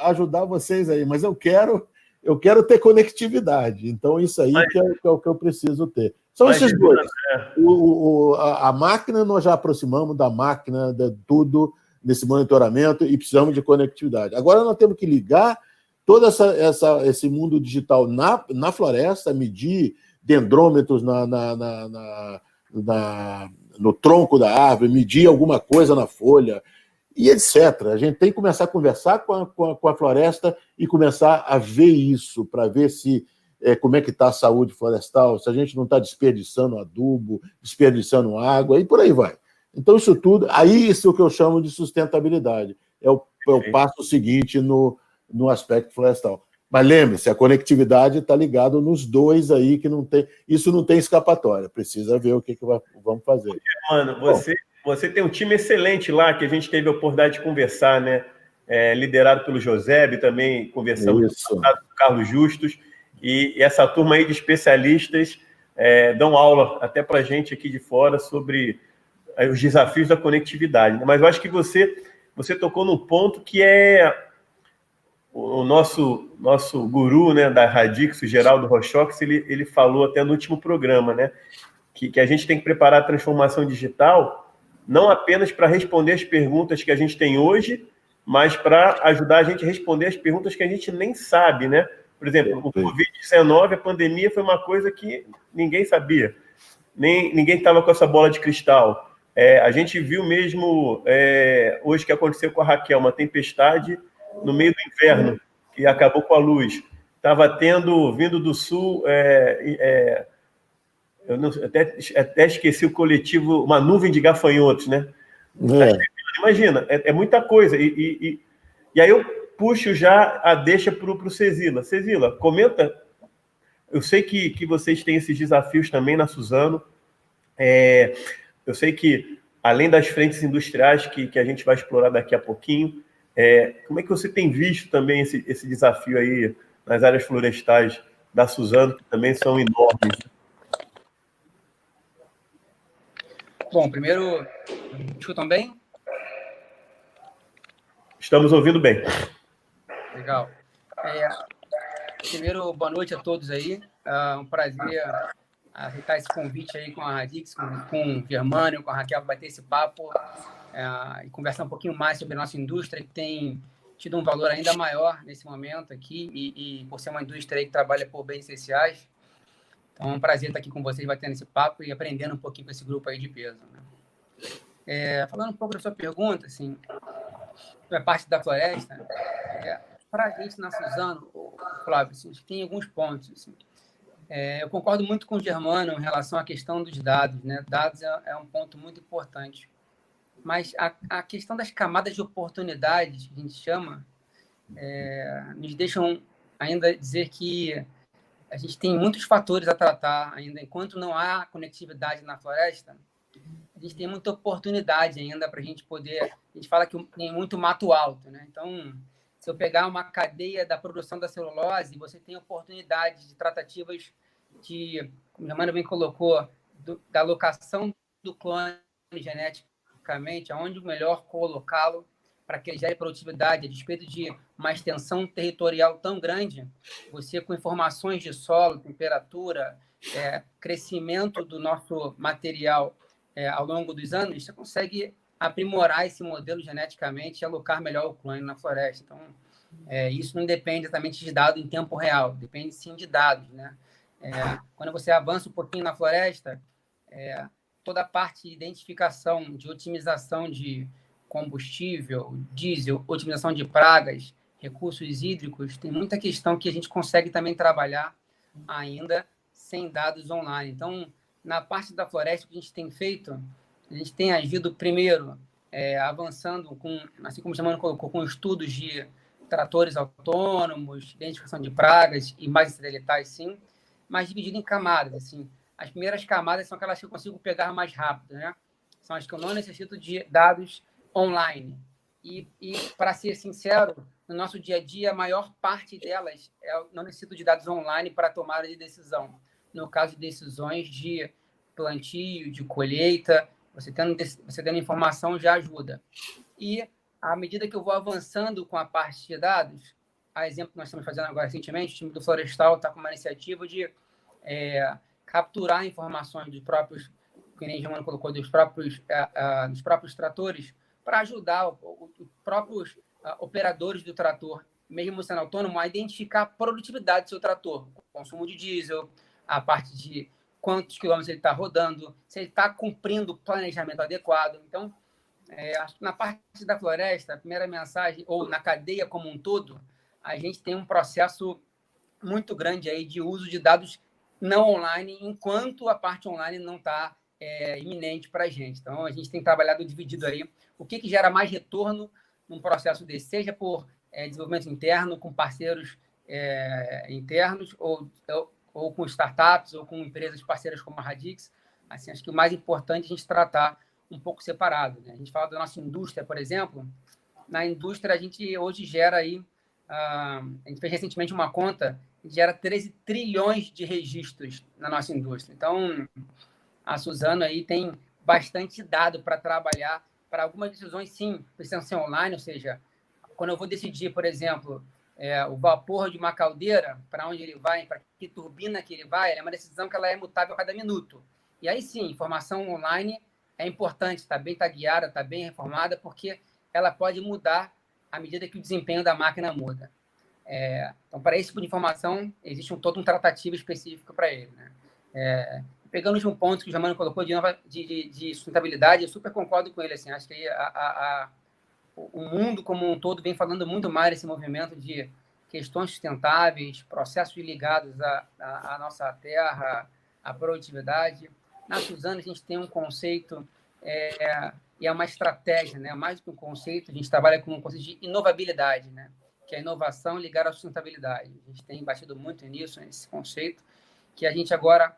ajudar vocês aí, mas eu quero, eu quero ter conectividade. Então, isso aí mas, que, é, que, é, o que eu preciso ter. São esses dois. É. O, o, a, a, máquina, nós já aproximamos da máquina, de tudo nesse monitoramento e precisamos de conectividade. Agora nós temos que ligar todo essa, essa, esse mundo digital na, na floresta, medir dendrômetros na, na, na, na, no tronco da árvore, medir alguma coisa na folha, e etc. A gente tem que começar a conversar com a, com a, com a floresta e começar a ver isso, para ver se é, como é que está a saúde florestal, se a gente não está desperdiçando adubo, desperdiçando água, e por aí vai. Então, isso tudo, aí isso é o que eu chamo de sustentabilidade. É o, é o passo seguinte no, no aspecto florestal. Mas lembre-se, a conectividade está ligada nos dois aí, que não tem. Isso não tem escapatória. Precisa ver o que, que vai, vamos fazer. Mano, você, você tem um time excelente lá que a gente teve a oportunidade de conversar, né? É, liderado pelo José, também conversamos com o Carlos Justus. E, e, essa turma aí de especialistas é, dão aula até para a gente aqui de fora sobre é, os desafios da conectividade. Né? Mas eu acho que você, você tocou no ponto que é o nosso nosso guru né, da Radix, o Geraldo Rochox, ele, ele falou até no último programa, né? Que, que a gente tem que preparar a transformação digital não apenas para responder as perguntas que a gente tem hoje, mas para ajudar a gente a responder as perguntas que a gente nem sabe, né? Por exemplo, o Covid-19, a pandemia foi uma coisa que ninguém sabia. Nem, ninguém estava com essa bola de cristal. É, a gente viu mesmo é, hoje que aconteceu com a Raquel, uma tempestade no meio do inverno, que acabou com a luz. Estava tendo, vindo do sul, é, é, eu não, até, até esqueci o coletivo, uma nuvem de gafanhotos, né? É. Imagina, é, é, muita coisa. E, e, e, e, aí eu puxo já a deixa para o Cezila. Cezila, comenta. Eu sei que, que vocês têm esses desafios também na Suzano. É, eu sei que, além das frentes industriais que, que a gente vai explorar daqui a pouquinho, é, como é que você tem visto também esse, esse desafio aí nas áreas florestais da Suzano, que também são enormes? Bom, primeiro, escutam bem? Estamos ouvindo bem. Legal. É, primeiro, boa noite a todos aí. É um prazer aceitar esse convite aí com a Radix, com, com o Germânio, com a Raquel, bater esse papo é, e conversar um pouquinho mais sobre a nossa indústria, que tem tido um valor ainda maior nesse momento aqui, e, e por ser uma indústria que trabalha por bens essenciais, então é um prazer estar aqui com vocês, batendo esse papo e aprendendo um pouquinho com esse grupo aí de peso. Né? É, falando um pouco da sua pergunta, assim, a parte da floresta, é, para a gente na Suzano, Flávio, assim, tem alguns pontos. Assim. É, eu concordo muito com o Germano em relação à questão dos dados. Né? Dados é, é um ponto muito importante. Mas a, a, questão das camadas de oportunidades, que a gente chama, é, nos deixam ainda dizer que a gente tem muitos fatores a tratar ainda. Enquanto não há conectividade na floresta, a gente tem muita oportunidade ainda para a gente poder. A gente fala que tem muito mato alto, né? Então, se eu pegar uma cadeia da produção da celulose, você tem oportunidade de tratativas de, como a Mano bem colocou, do, da alocação do clone geneticamente, aonde melhor colocá-lo para que gere produtividade, a despeito de uma extensão territorial tão grande, você com informações de solo, temperatura, é, crescimento do nosso material é, ao longo dos anos, você consegue aprimorar esse modelo geneticamente e alocar melhor o clone na floresta. Então, é, isso não depende exatamente de dados em tempo real, depende sim de dados, né? É, quando você avança um pouquinho na floresta, é, toda a parte de identificação, de otimização de combustível, diesel, otimização de pragas, recursos hídricos, tem muita questão que a gente consegue também trabalhar ainda sem dados online. Então, na parte da floresta, que a gente tem feito, a gente tem agido primeiro é, avançando com, assim como o Jamano colocou, com estudos de tratores autônomos, identificação de pragas e mais letais, sim, mas dividido em camadas, assim. As primeiras camadas são aquelas que eu consigo pegar mais rápido, né? São as que eu não necessito de dados online. E, e para ser sincero, no nosso dia a dia, a maior parte delas é, não necessito de dados online para tomada de decisão. No caso de decisões de plantio, de colheita, você tendo, você tendo informação já ajuda. E à medida que eu vou avançando com a parte de dados, a exemplo que nós estamos fazendo agora recentemente, o time do Florestal está com uma iniciativa de é, capturar informações dos próprios, que nem Germano colocou, dos próprios, uh, uh, dos próprios tratores para ajudar os próprios uh, operadores do trator, mesmo sendo autônomo, a identificar a produtividade do seu trator, consumo de diesel, a parte de quantos quilômetros ele está rodando, se ele está cumprindo o planejamento adequado. Então, é, na parte da floresta, a primeira mensagem, ou na cadeia como um todo, a gente tem um processo muito grande aí de uso de dados não online, enquanto a parte online não está é, iminente para a gente. Então, a gente tem trabalhado dividido aí o que, que gera mais retorno num processo desse, seja por é, desenvolvimento interno, com parceiros é, internos, ou, ou, ou, com startups, ou com empresas parceiras como a Radix. Assim, acho que o mais importante é a gente tratar um pouco separado. Né? A gente fala da nossa indústria, por exemplo. Na indústria, a gente hoje gera aí, uh, a gente fez recentemente uma conta, gera 13 trilhões de registros na nossa indústria. Então, a Suzano aí tem bastante dado para trabalhar para algumas decisões, sim, precisam ser online, ou seja, quando eu vou decidir, por exemplo, é, o vapor de uma caldeira, para onde ele vai, para que turbina que ele vai, é uma decisão que ela é mutável a cada minuto. E aí sim, informação online é importante, está bem tagueada, está bem reformada, porque ela pode mudar à medida que o desempenho da máquina muda. É, então, para esse tipo de informação, existe um, todo um tratativo específico para ele. Né? É, pegando de um ponto que o Germano colocou de, nova, de, de, de, sustentabilidade, eu super concordo com ele. Assim, acho que a, a, a, o mundo como um todo vem falando muito mais desse movimento de questões sustentáveis, processos ligados à, à, à nossa terra, à produtividade. Na Suzana, a gente tem um conceito é, e é uma estratégia, né? mais do que um conceito, a gente trabalha com um conceito de inovabilidade, né? que é a inovação ligada à sustentabilidade. A gente tem batido muito nisso, nesse conceito, que a gente agora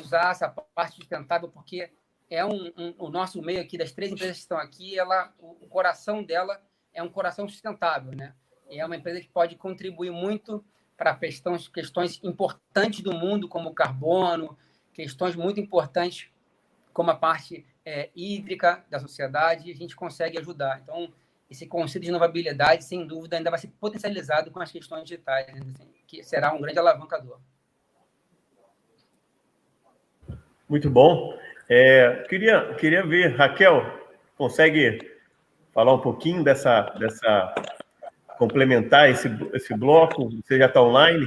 usar essa parte sustentável, porque é um, um, o nosso meio aqui, das três empresas que estão aqui, ela, o, coração dela é um coração sustentável, né? E é uma empresa que pode contribuir muito para questões, questões importantes do mundo, como o carbono, questões muito importantes como a parte é, hídrica da sociedade, a gente consegue ajudar. Então, esse conceito de inovabilidade, sem dúvida, ainda vai ser potencializado com as questões digitais, né? assim, que será um grande alavancador. Muito bom. É, queria, queria ver, Raquel, consegue falar um pouquinho dessa, dessa complementar esse, esse bloco? Você já está online?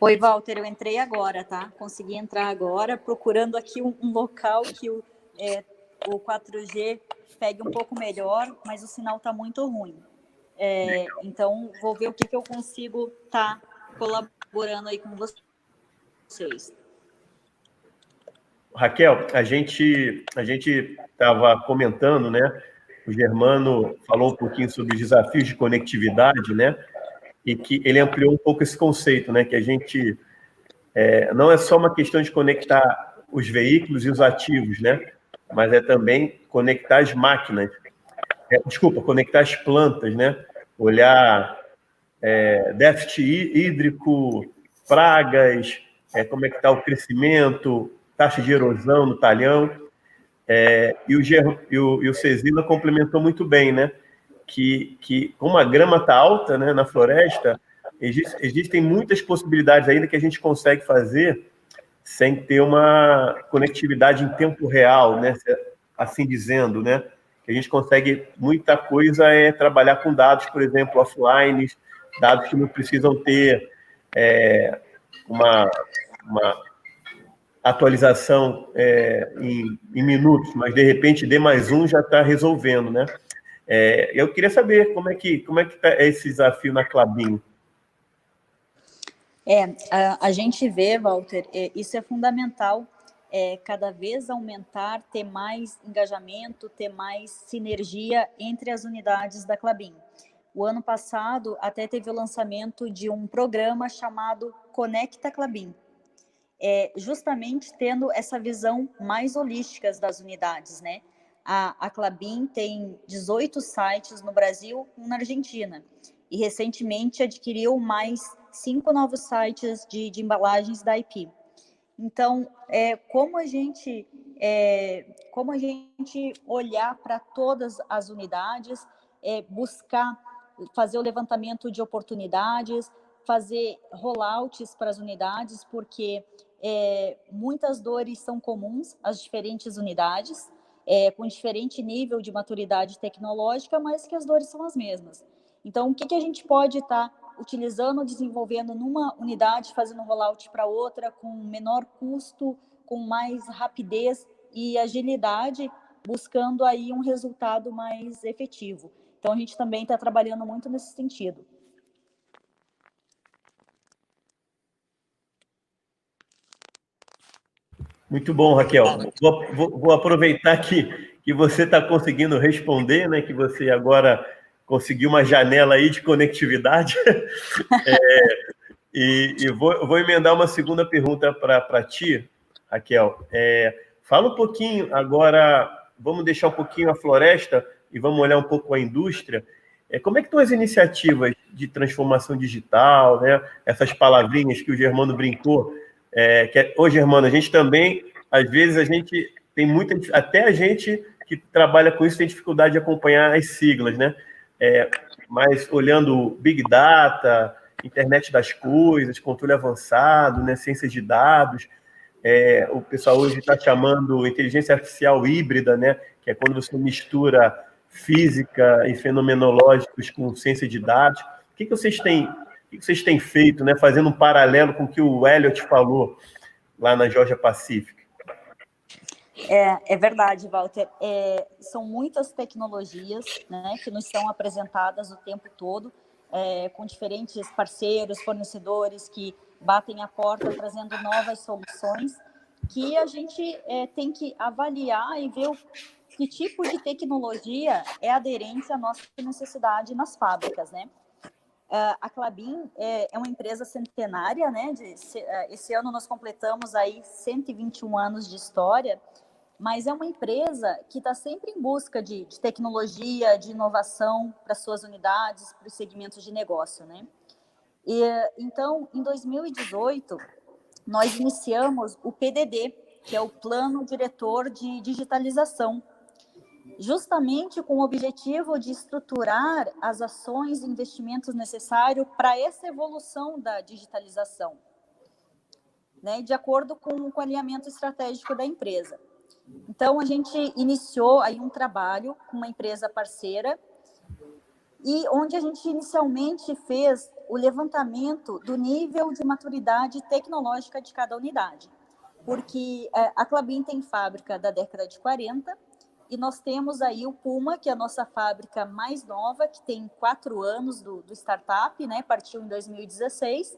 Oi, Walter, eu entrei agora, tá? Consegui entrar agora, procurando aqui um, um local que o, é, o 4G pegue um pouco melhor, mas o sinal está muito ruim. É, então, vou ver o que, que eu consigo estar tá colaborando aí com vocês. Raquel, a gente a gente estava comentando, né? O Germano falou um pouquinho sobre os desafios de conectividade, né? E que ele ampliou um pouco esse conceito, né? Que a gente é, não é só uma questão de conectar os veículos e os ativos, né? Mas é também conectar as máquinas. É, desculpa, conectar as plantas, né? Olhar é, déficit hídrico, pragas, é, como é que está o crescimento, taxa de erosão no talhão. É, e, o, e, o, e o Cezila complementou muito bem, né? Que, que como a grama está alta né, na floresta, existe, existem muitas possibilidades ainda que a gente consegue fazer sem ter uma conectividade em tempo real, né? Assim dizendo, né? Que a gente consegue muita coisa é trabalhar com dados, por exemplo, offline, dados que não precisam ter é, uma, uma atualização é, em, em, minutos, mas de repente D mais um já está resolvendo, né? É, eu queria saber como é que como é que está esse desafio na Clabin. É, a, a, gente vê, Walter, é, isso é fundamental. É, cada vez aumentar, ter mais engajamento, ter mais sinergia entre as unidades da Clabin. O ano passado até teve o lançamento de um programa chamado Conecta Clabin, é, justamente tendo essa visão mais holística das unidades, né? A, a Clabin tem 18 sites no Brasil, um na Argentina, e recentemente adquiriu mais cinco novos sites de, de embalagens da IP. Então, é, como a gente é, como a gente olhar para todas as unidades, é, buscar fazer o levantamento de oportunidades, fazer rollouts para as unidades, porque é, muitas dores são comuns às diferentes unidades, é, com diferente nível de maturidade tecnológica, mas que as dores são as mesmas. Então, o que, que a gente pode estar tá utilizando, desenvolvendo numa unidade, fazendo rollout para outra, com menor custo, com mais rapidez e agilidade, buscando aí um resultado mais efetivo. Então, a gente também está trabalhando muito nesse sentido. Muito bom, Raquel. Vou, vou, vou aproveitar que, que você está conseguindo responder, né? Que você agora conseguiu uma janela aí de conectividade. é, e, e vou, vou, emendar uma segunda pergunta para ti, Raquel. É, fala um pouquinho agora, vamos deixar um pouquinho a floresta e vamos olhar um pouco a indústria. É, como é que estão as iniciativas de transformação digital, né? Essas palavrinhas que o Germano brincou é, que é, ô, Germano, a gente também, às vezes, a gente tem muita. Até a gente que trabalha com isso tem dificuldade de acompanhar as siglas, né? É, mas olhando Big Data, internet das coisas, controle avançado, né, ciências de dados, é, o pessoal hoje está chamando inteligência artificial híbrida, né, que é quando você mistura física e fenomenológicos com ciência de dados. O que, que vocês têm o que vocês têm feito, né, fazendo um paralelo com o que o Elliot falou, lá na Georgia Pacific? É, é verdade, Walter. É, são muitas tecnologias né, que nos são apresentadas o tempo todo, é, com diferentes parceiros, fornecedores que batem a porta trazendo novas soluções, que a gente é, tem que avaliar e ver o, que tipo de tecnologia é aderente à nossa necessidade nas fábricas, né? A Clabin é, é, uma empresa centenária, né? De, uh, esse ano nós completamos aí 121 anos de história mas é uma empresa que está sempre em busca de, de tecnologia, de inovação para suas unidades, para os segmentos de negócio, né? E, então, em 2018, nós iniciamos o PDD, que é o Plano Diretor de Digitalização, justamente com o objetivo de estruturar as ações e investimentos necessários para essa evolução da digitalização, né, de acordo com, o alinhamento estratégico da empresa. Então, a gente iniciou aí um trabalho com uma empresa parceira e onde a gente inicialmente fez o levantamento do nível de maturidade tecnológica de cada unidade. Porque é, a Clabin tem fábrica da década de 40 e nós temos aí o Puma, que é a nossa fábrica mais nova, que tem quatro anos do, do startup, né? Partiu em 2016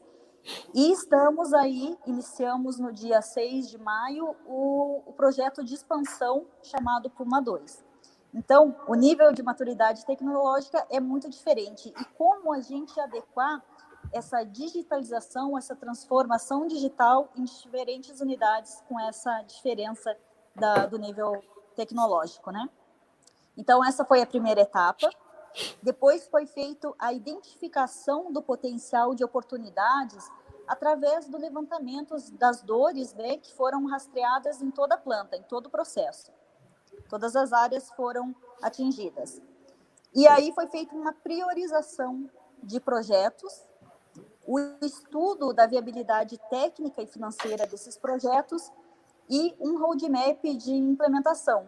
e estamos aí, iniciamos no dia 6 de maio o, o projeto de expansão chamado Puma 2. Então, o nível de maturidade tecnológica é muito diferente. E como a gente adequar essa digitalização, essa transformação digital em diferentes unidades com essa diferença da, do nível tecnológico, né? Então, essa foi a primeira etapa. Depois foi feito a identificação do potencial de oportunidades através do levantamento das dores né, que foram rastreadas em toda a planta, em todo o processo. Todas as áreas foram atingidas. E aí foi feita uma priorização de projetos, o estudo da viabilidade técnica e financeira desses projetos e um roadmap de implementação.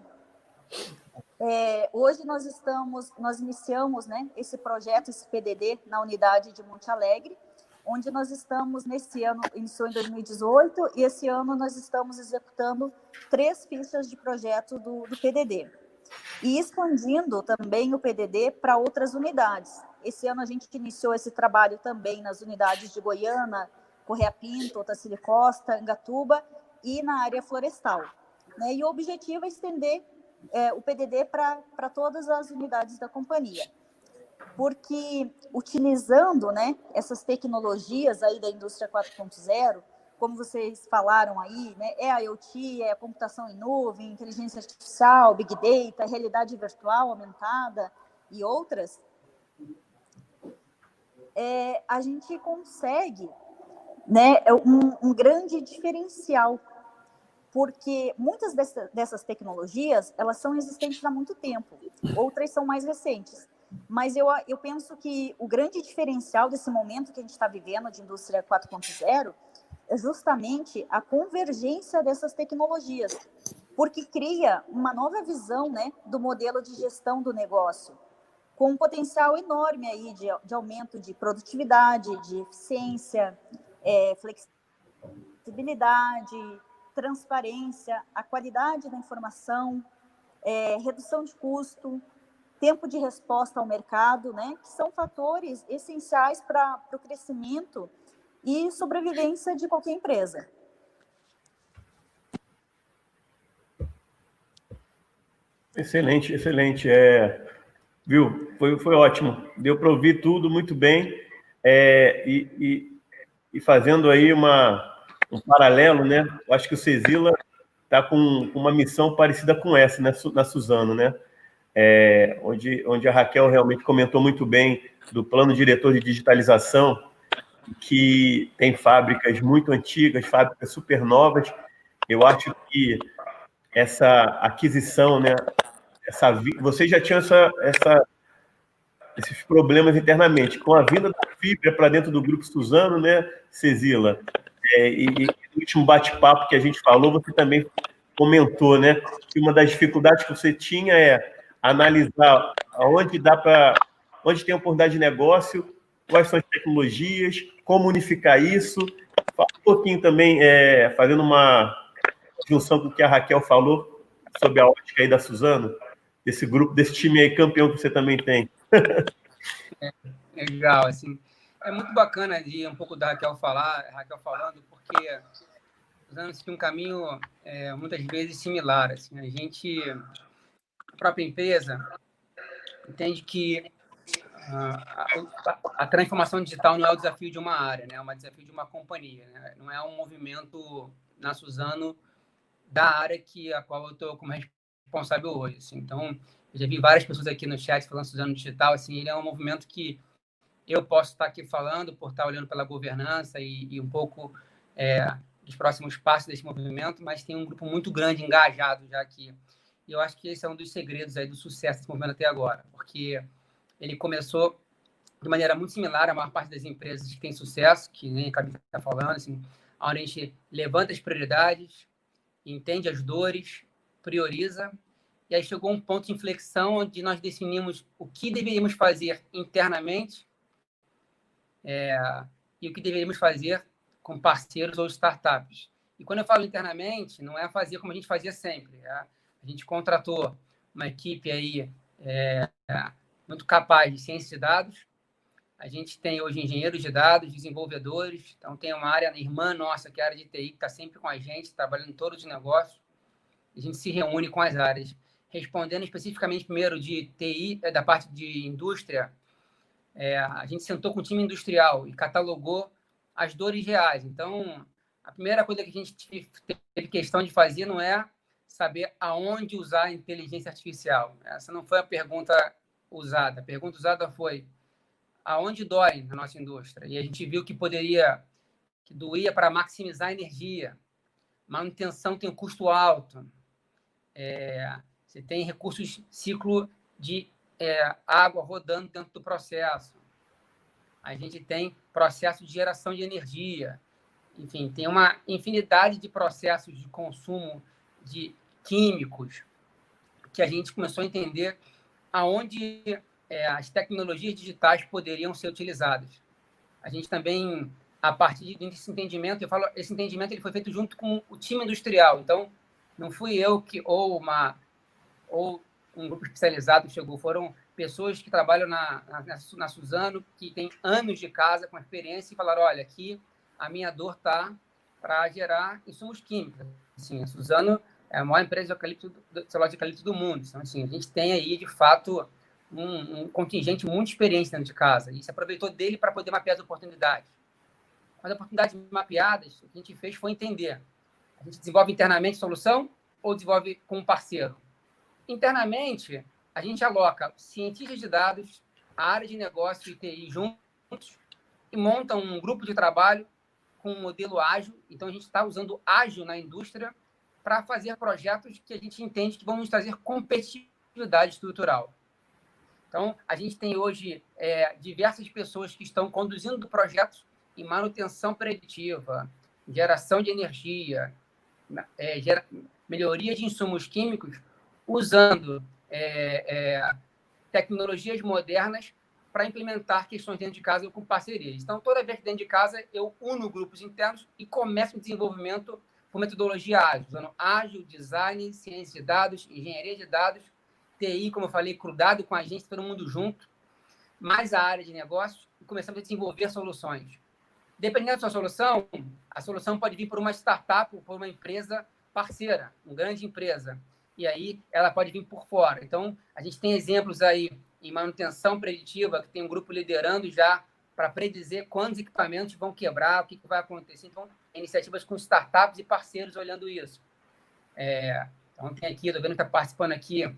É, hoje nós estamos, nós iniciamos, né, esse projeto, esse PDD, na unidade de Monte Alegre, onde nós estamos nesse ano, iniciou em 2018, e esse ano nós estamos executando três fichas de projeto do, do PDD. E expandindo também o PDD para outras unidades. Esse ano a gente iniciou esse trabalho também nas unidades de Goiânia, Correia Pinto, Otacílio Costa, Engatuba e na área florestal. Né? E o objetivo é estender é, o PDD para todas as unidades da companhia. Porque utilizando né, essas tecnologias aí da indústria 4.0, como vocês falaram aí, né, é a IoT, é a computação em nuvem, inteligência artificial, Big Data, realidade virtual aumentada e outras, é, a gente consegue né, um, um grande diferencial porque muitas dessas tecnologias elas são existentes há muito tempo, outras são mais recentes. Mas eu, eu penso que o grande diferencial desse momento que a gente está vivendo de indústria 4.0 é justamente a convergência dessas tecnologias, porque cria uma nova visão né, do modelo de gestão do negócio, com um potencial enorme aí de, de aumento de produtividade, de eficiência, é, flexibilidade, transparência, a qualidade da informação, é, redução de custo, tempo de resposta ao mercado, né, que são fatores essenciais para o crescimento e sobrevivência de qualquer empresa. Excelente, excelente. É, viu? Foi, foi ótimo. Deu para ouvir tudo muito bem. É, e, e, e, fazendo aí uma, um paralelo, né? Eu acho que o Cezila está com uma missão parecida com essa, né, na Suzano, né? É, onde, onde a Raquel realmente comentou muito bem do plano diretor de digitalização, que tem fábricas muito antigas, fábricas super novas. Eu acho que essa aquisição, né? Essa, vocês já tinham essa, essa, esses problemas internamente. Com a vinda da fibra para dentro do grupo Suzano, né, Cezila? É, e, e, no último bate-papo que a gente falou, você também comentou, né? Que uma das dificuldades que você tinha é analisar onde dá para. onde tem oportunidade de negócio, quais são as tecnologias, como unificar isso Fala um pouquinho também, é, fazendo uma junção com o que a Raquel falou sobre a ótica aí da Suzano, desse grupo, desse time aí campeão que você também tem. é, legal, assim. É muito bacana de um pouco da Raquel falar, Raquel falando, porque Suzano tem um caminho é, muitas vezes similar. Assim. A gente, a própria empresa, entende que a, a, a, transformação digital não é o desafio de uma área, né? é um desafio de uma companhia. Né? Não é um movimento na Suzano da área que a qual eu estou como responsável hoje. Assim. Então, eu já vi várias pessoas aqui no chat falando Suzano Digital. Assim, ele é um movimento que eu posso estar aqui falando por estar olhando pela governança e, e um pouco é, dos próximos passos desse movimento, mas tem um grupo muito grande engajado já aqui. E eu acho que esse é um dos segredos aí do sucesso desse movimento até agora, porque ele começou de maneira muito similar à maior parte das empresas que têm sucesso, que nem a Camila está falando, assim, onde a gente levanta as prioridades, entende as dores, prioriza, e aí chegou um ponto de inflexão onde nós definimos o que deveríamos fazer internamente é, e o que deveríamos fazer com parceiros ou startups. E quando eu falo internamente, não é fazer como a gente fazia sempre. É? A gente contratou uma equipe aí é, muito capaz de ciência de dados. A gente tem hoje engenheiros de dados, desenvolvedores. Então, tem uma área, irmã nossa, que é a área de TI, que está sempre com a gente, trabalhando em todos os negócios. A gente se reúne com as áreas. Respondendo especificamente primeiro de TI, é, da parte de indústria, é, a gente sentou com o time industrial e catalogou as dores reais. Então, a primeira coisa que a gente teve questão de fazer não é saber aonde usar a inteligência artificial. Essa não foi a pergunta usada. A pergunta usada foi aonde dói na nossa indústria. E a gente viu que poderia, que doía para maximizar a energia. Manutenção tem um custo alto. É, você tem recursos, ciclo de é, água rodando dentro do processo. A gente tem processo de geração de energia. Enfim, tem uma infinidade de processos de consumo de químicos que a gente começou a entender aonde é, as tecnologias digitais poderiam ser utilizadas. A gente também, a partir desse entendimento, eu falo, esse entendimento ele foi feito junto com o time industrial. Então, não fui eu que ou uma ou um grupo especializado chegou, foram pessoas que trabalham na, na, na Suzano, que tem anos de casa com experiência e falaram, olha, aqui a minha dor tá para gerar insumos químicos. Assim, a Suzano é a maior empresa de eucalipto, de celular de eucalipto do mundo. Então, assim, a gente tem aí, de fato, um, um contingente muito experiente dentro de casa. E se aproveitou dele para poder mapear as oportunidades. As oportunidades mapeadas, o que a gente fez foi entender. A gente desenvolve internamente solução ou desenvolve com um parceiro? Internamente, a gente aloca cientistas de dados, a área de negócio e TI juntos e monta um grupo de trabalho com um modelo ágil. Então, a gente está usando ágil na indústria para fazer projetos que a gente entende que vão nos trazer competitividade estrutural. Então, a gente tem hoje é, diversas pessoas que estão conduzindo projetos em manutenção preditiva, geração de energia, é, gera, melhoria de insumos químicos, usando é, é tecnologias modernas para implementar questões dentro de casa com parcerias. Então, toda vez que dentro de casa eu uno grupos internos e começo o desenvolvimento com metodologia ágil, usando ágil, design, ciência de dados, engenharia de dados, TI, como eu falei, crudado com a gente, todo mundo junto, mais a área de negócios, e começamos a desenvolver soluções. Dependendo da sua solução, a solução pode vir por uma startup por uma empresa parceira, uma grande empresa. E aí ela pode vir por fora. Então, a gente tem exemplos aí em manutenção preditiva, que tem um grupo liderando já para predizer quantos equipamentos vão quebrar, o que, que vai acontecer. Então, iniciativas com startups e parceiros olhando isso. É, então, tem aqui, estou vendo que está participando aqui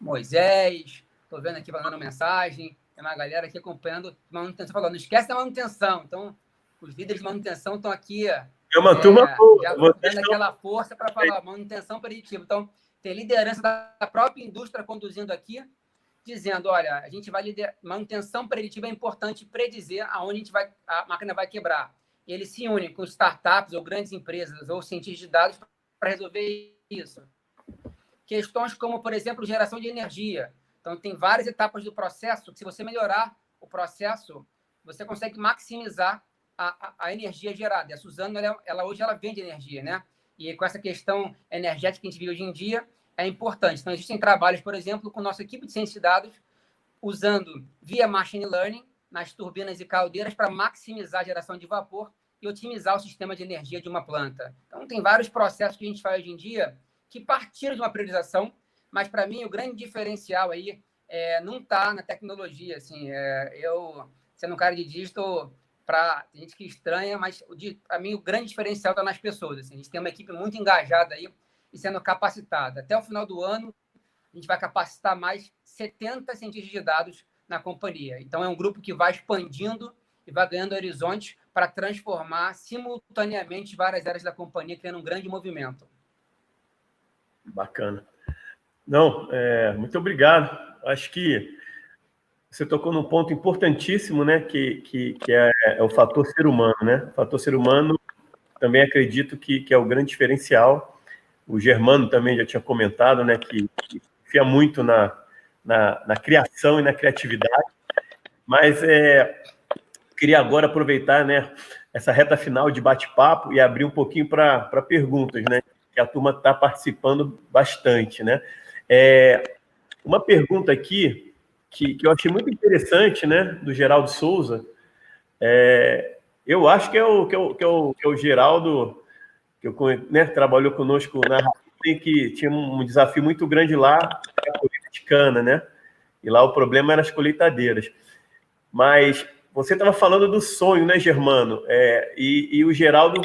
Moisés, estou vendo aqui mandando mensagem, tem uma galera aqui acompanhando manutenção, falando, não esquece da manutenção. Então, os líderes de manutenção estão aqui. É uma turma é, boa. Já dando aquela força para falar manutenção preditiva. Então, tem liderança da própria indústria conduzindo aqui, dizendo, olha, a gente vai liderar, manutenção preditiva é importante predizer aonde a, gente vai, a máquina vai quebrar eles se unem com startups ou grandes empresas ou cientistas de dados para resolver isso. Questões como, por exemplo, geração de energia. Então, tem várias etapas do processo que, se você melhorar o processo, você consegue maximizar a, a, energia gerada. E a Suzano, ela, ela, hoje, ela vende energia, né? E com essa questão energética que a gente vive hoje em dia, é importante. Então, existem trabalhos, por exemplo, com nossa equipe de ciência de dados, usando via machine learning nas turbinas e caldeiras para maximizar a geração de vapor e otimizar o sistema de energia de uma planta. Então, tem vários processos que a gente faz hoje em dia que partiram de uma priorização, mas para mim o grande diferencial aí é, não está na tecnologia. Assim, é, eu, sendo um cara de digital, para gente que estranha, mas para mim o grande diferencial está nas pessoas. Assim, a gente tem uma equipe muito engajada aí e sendo capacitada. Até o final do ano, a gente vai capacitar mais 70 cientistas de dados na companhia. Então, é um grupo que vai expandindo e vai ganhando horizontes para transformar simultaneamente várias áreas da companhia, criando um grande movimento. Bacana. Não, é, muito obrigado. Acho que você tocou num ponto importantíssimo, né? Que, que, que é, é, o fator ser humano, né? O fator ser humano também acredito que, que é o grande diferencial. O Germano também já tinha comentado, né? Que, que confia muito na, na, na, criação e na criatividade. Mas é, queria agora aproveitar, né? Essa reta final de bate-papo e abrir um pouquinho para perguntas, né? Que a turma está participando bastante, né? É, uma pergunta aqui que, que eu achei muito interessante, né, do Geraldo Souza. É, eu acho que é o, que é o, que é o, que é o Geraldo, que eu, né, trabalhou conosco na que tinha um desafio muito grande lá, a colheita de cana, né? E lá o problema era as colheitadeiras. Mas você estava falando do sonho, né, Germano? É, e, e o Geraldo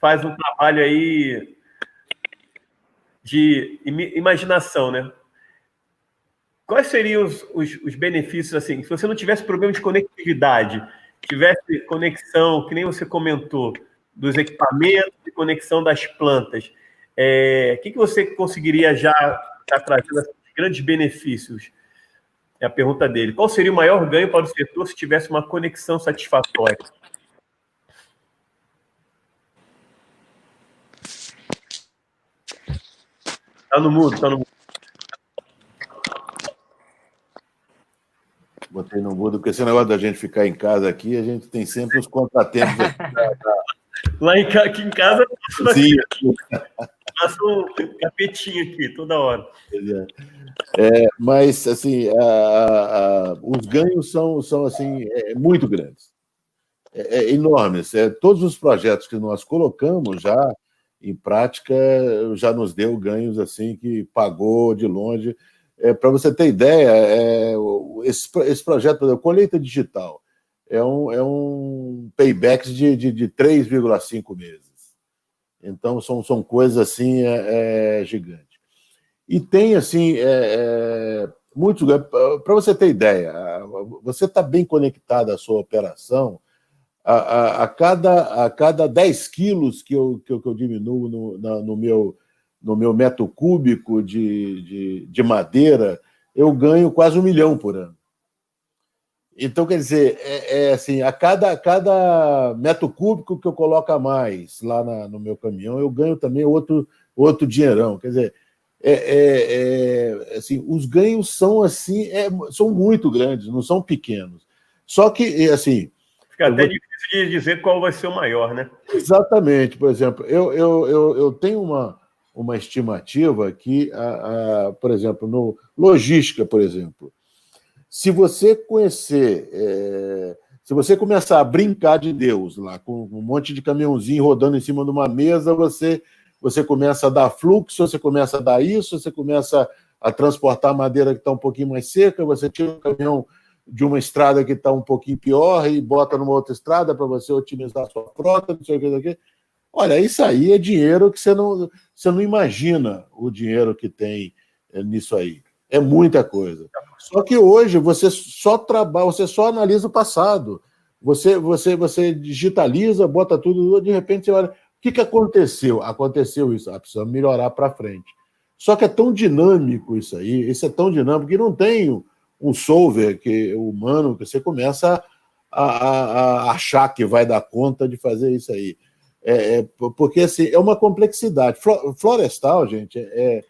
faz um trabalho aí de imaginação, né? Quais seriam os, os, os, benefícios, assim, se você não tivesse problema de conectividade, tivesse conexão, que nem você comentou, dos equipamentos e conexão das plantas, é, o que, que você conseguiria já estar trazendo grandes benefícios? É a pergunta dele. Qual seria o maior ganho para o setor se tivesse uma conexão satisfatória? Está no mudo, está no mudo. Botei no mudo, porque esse negócio da gente ficar em casa aqui, a gente tem sempre os contratempos Lá em, aqui em casa, Sim. passa um capetinho aqui toda hora. É, mas, assim, a, a, os ganhos são, são assim, é, muito grandes, é, é, enormes. É, todos os projetos que nós colocamos já em prática já nos deu ganhos assim que pagou de longe. É, Para você ter ideia, é, esse, esse projeto, exemplo, colheita digital, é um, é um payback de, de, de 3,5 meses. Então, são, são coisas assim é, é gigantes. E tem, assim, é, é muitos. Para você ter ideia, você está bem conectado à sua operação, a, a, a, cada, a cada 10 quilos que eu, que eu, que eu diminuo no, na, no meu no meu metro cúbico de, de, de, madeira, eu ganho quase um milhão por ano. Então, quer dizer, é, é assim, a cada, cada metro cúbico que eu coloco a mais lá na, no meu caminhão, eu ganho também outro, outro dinheirão. Quer dizer, é, é, é assim, os ganhos são assim, é, são muito grandes, não são pequenos. Só que, assim. Fica até vou... difícil de dizer qual vai ser o maior, né? Exatamente. Por exemplo, eu, eu, eu, eu tenho uma, uma estimativa que, a, a, por exemplo, no logística, por exemplo, se você conhecer, é, se você começar a brincar de Deus lá, com um monte de caminhãozinho rodando em cima de uma mesa, você, você começa a dar fluxo, você começa a dar isso, você começa a transportar madeira que está um pouquinho mais seca, você tira o caminhão de uma estrada que está um pouquinho pior e bota numa outra estrada para você otimizar a sua frota, não sei o que, não sei o que. Olha, isso aí é dinheiro que você não, você não imagina o dinheiro que tem eh, nisso aí. É muita coisa. Só que hoje você só trabalha, você só analisa o passado. Você, você, você digitaliza, bota tudo, de repente você olha. O que, que aconteceu? Aconteceu isso. Ah, precisa melhorar para frente. Só que é tão dinâmico isso aí, isso é tão dinâmico que não tem um solver que humano que você começa a, a, a achar que vai dar conta de fazer isso aí. É, é, porque assim, é uma complexidade. Florestal, gente, é,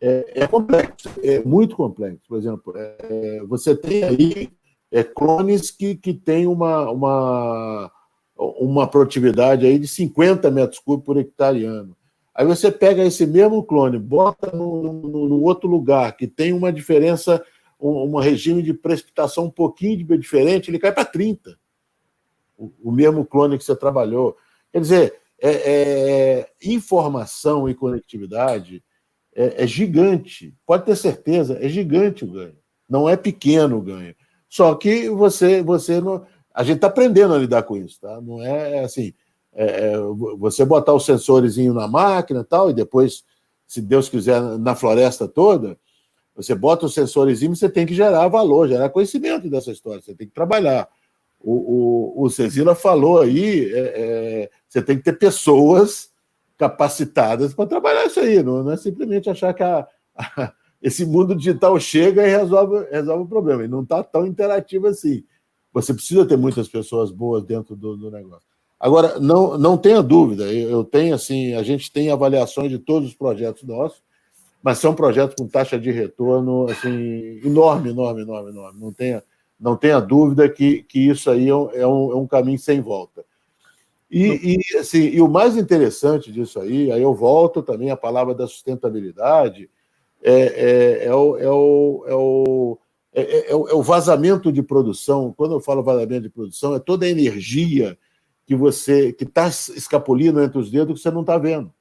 é, é complexo, é muito complexo. Por exemplo, é, você tem aí é, clones que, que têm uma, uma, uma produtividade aí de 50 metros cúbicos por hectare ano. Aí você pega esse mesmo clone, bota no, no, no outro lugar, que tem uma diferença, um, um, regime de precipitação um pouquinho diferente, ele cai para 30. O, o, mesmo clone que você trabalhou. Quer dizer, é, é, informação e conectividade é, é gigante. Pode ter certeza, é gigante o ganho. Não é pequeno o ganho. Só que você, você não. A gente está aprendendo a lidar com isso, tá? Não é assim. É, é você botar o sensorzinho na máquina tal, e depois, se Deus quiser, na floresta toda, você bota o sensorzinho e você tem que gerar valor, gerar conhecimento dessa história, você tem que trabalhar. O, o, o Cezila falou aí, é, é, você tem que ter pessoas capacitadas para trabalhar isso aí, não, não, é simplesmente achar que a, a, esse mundo digital chega e resolve, resolve o problema. E não está tão interativo assim. Você precisa ter muitas pessoas boas dentro do, do negócio. Agora, não, não tenha dúvida, eu tenho assim, a gente tem avaliações de todos os projetos nossos, mas são projetos com taxa de retorno assim, enorme, enorme, enorme, enorme. Não tenha, não tenha dúvida que, que isso aí é um, é um é caminho sem volta. E, e, assim, e o mais interessante disso aí, aí eu volto também à palavra da sustentabilidade, é, é, é, o, é, o, é, o, é, é, é, o vazamento de produção. Quando eu falo vazamento de produção, é toda a energia que você que está escapulindo entre os dedos que você não está vendo.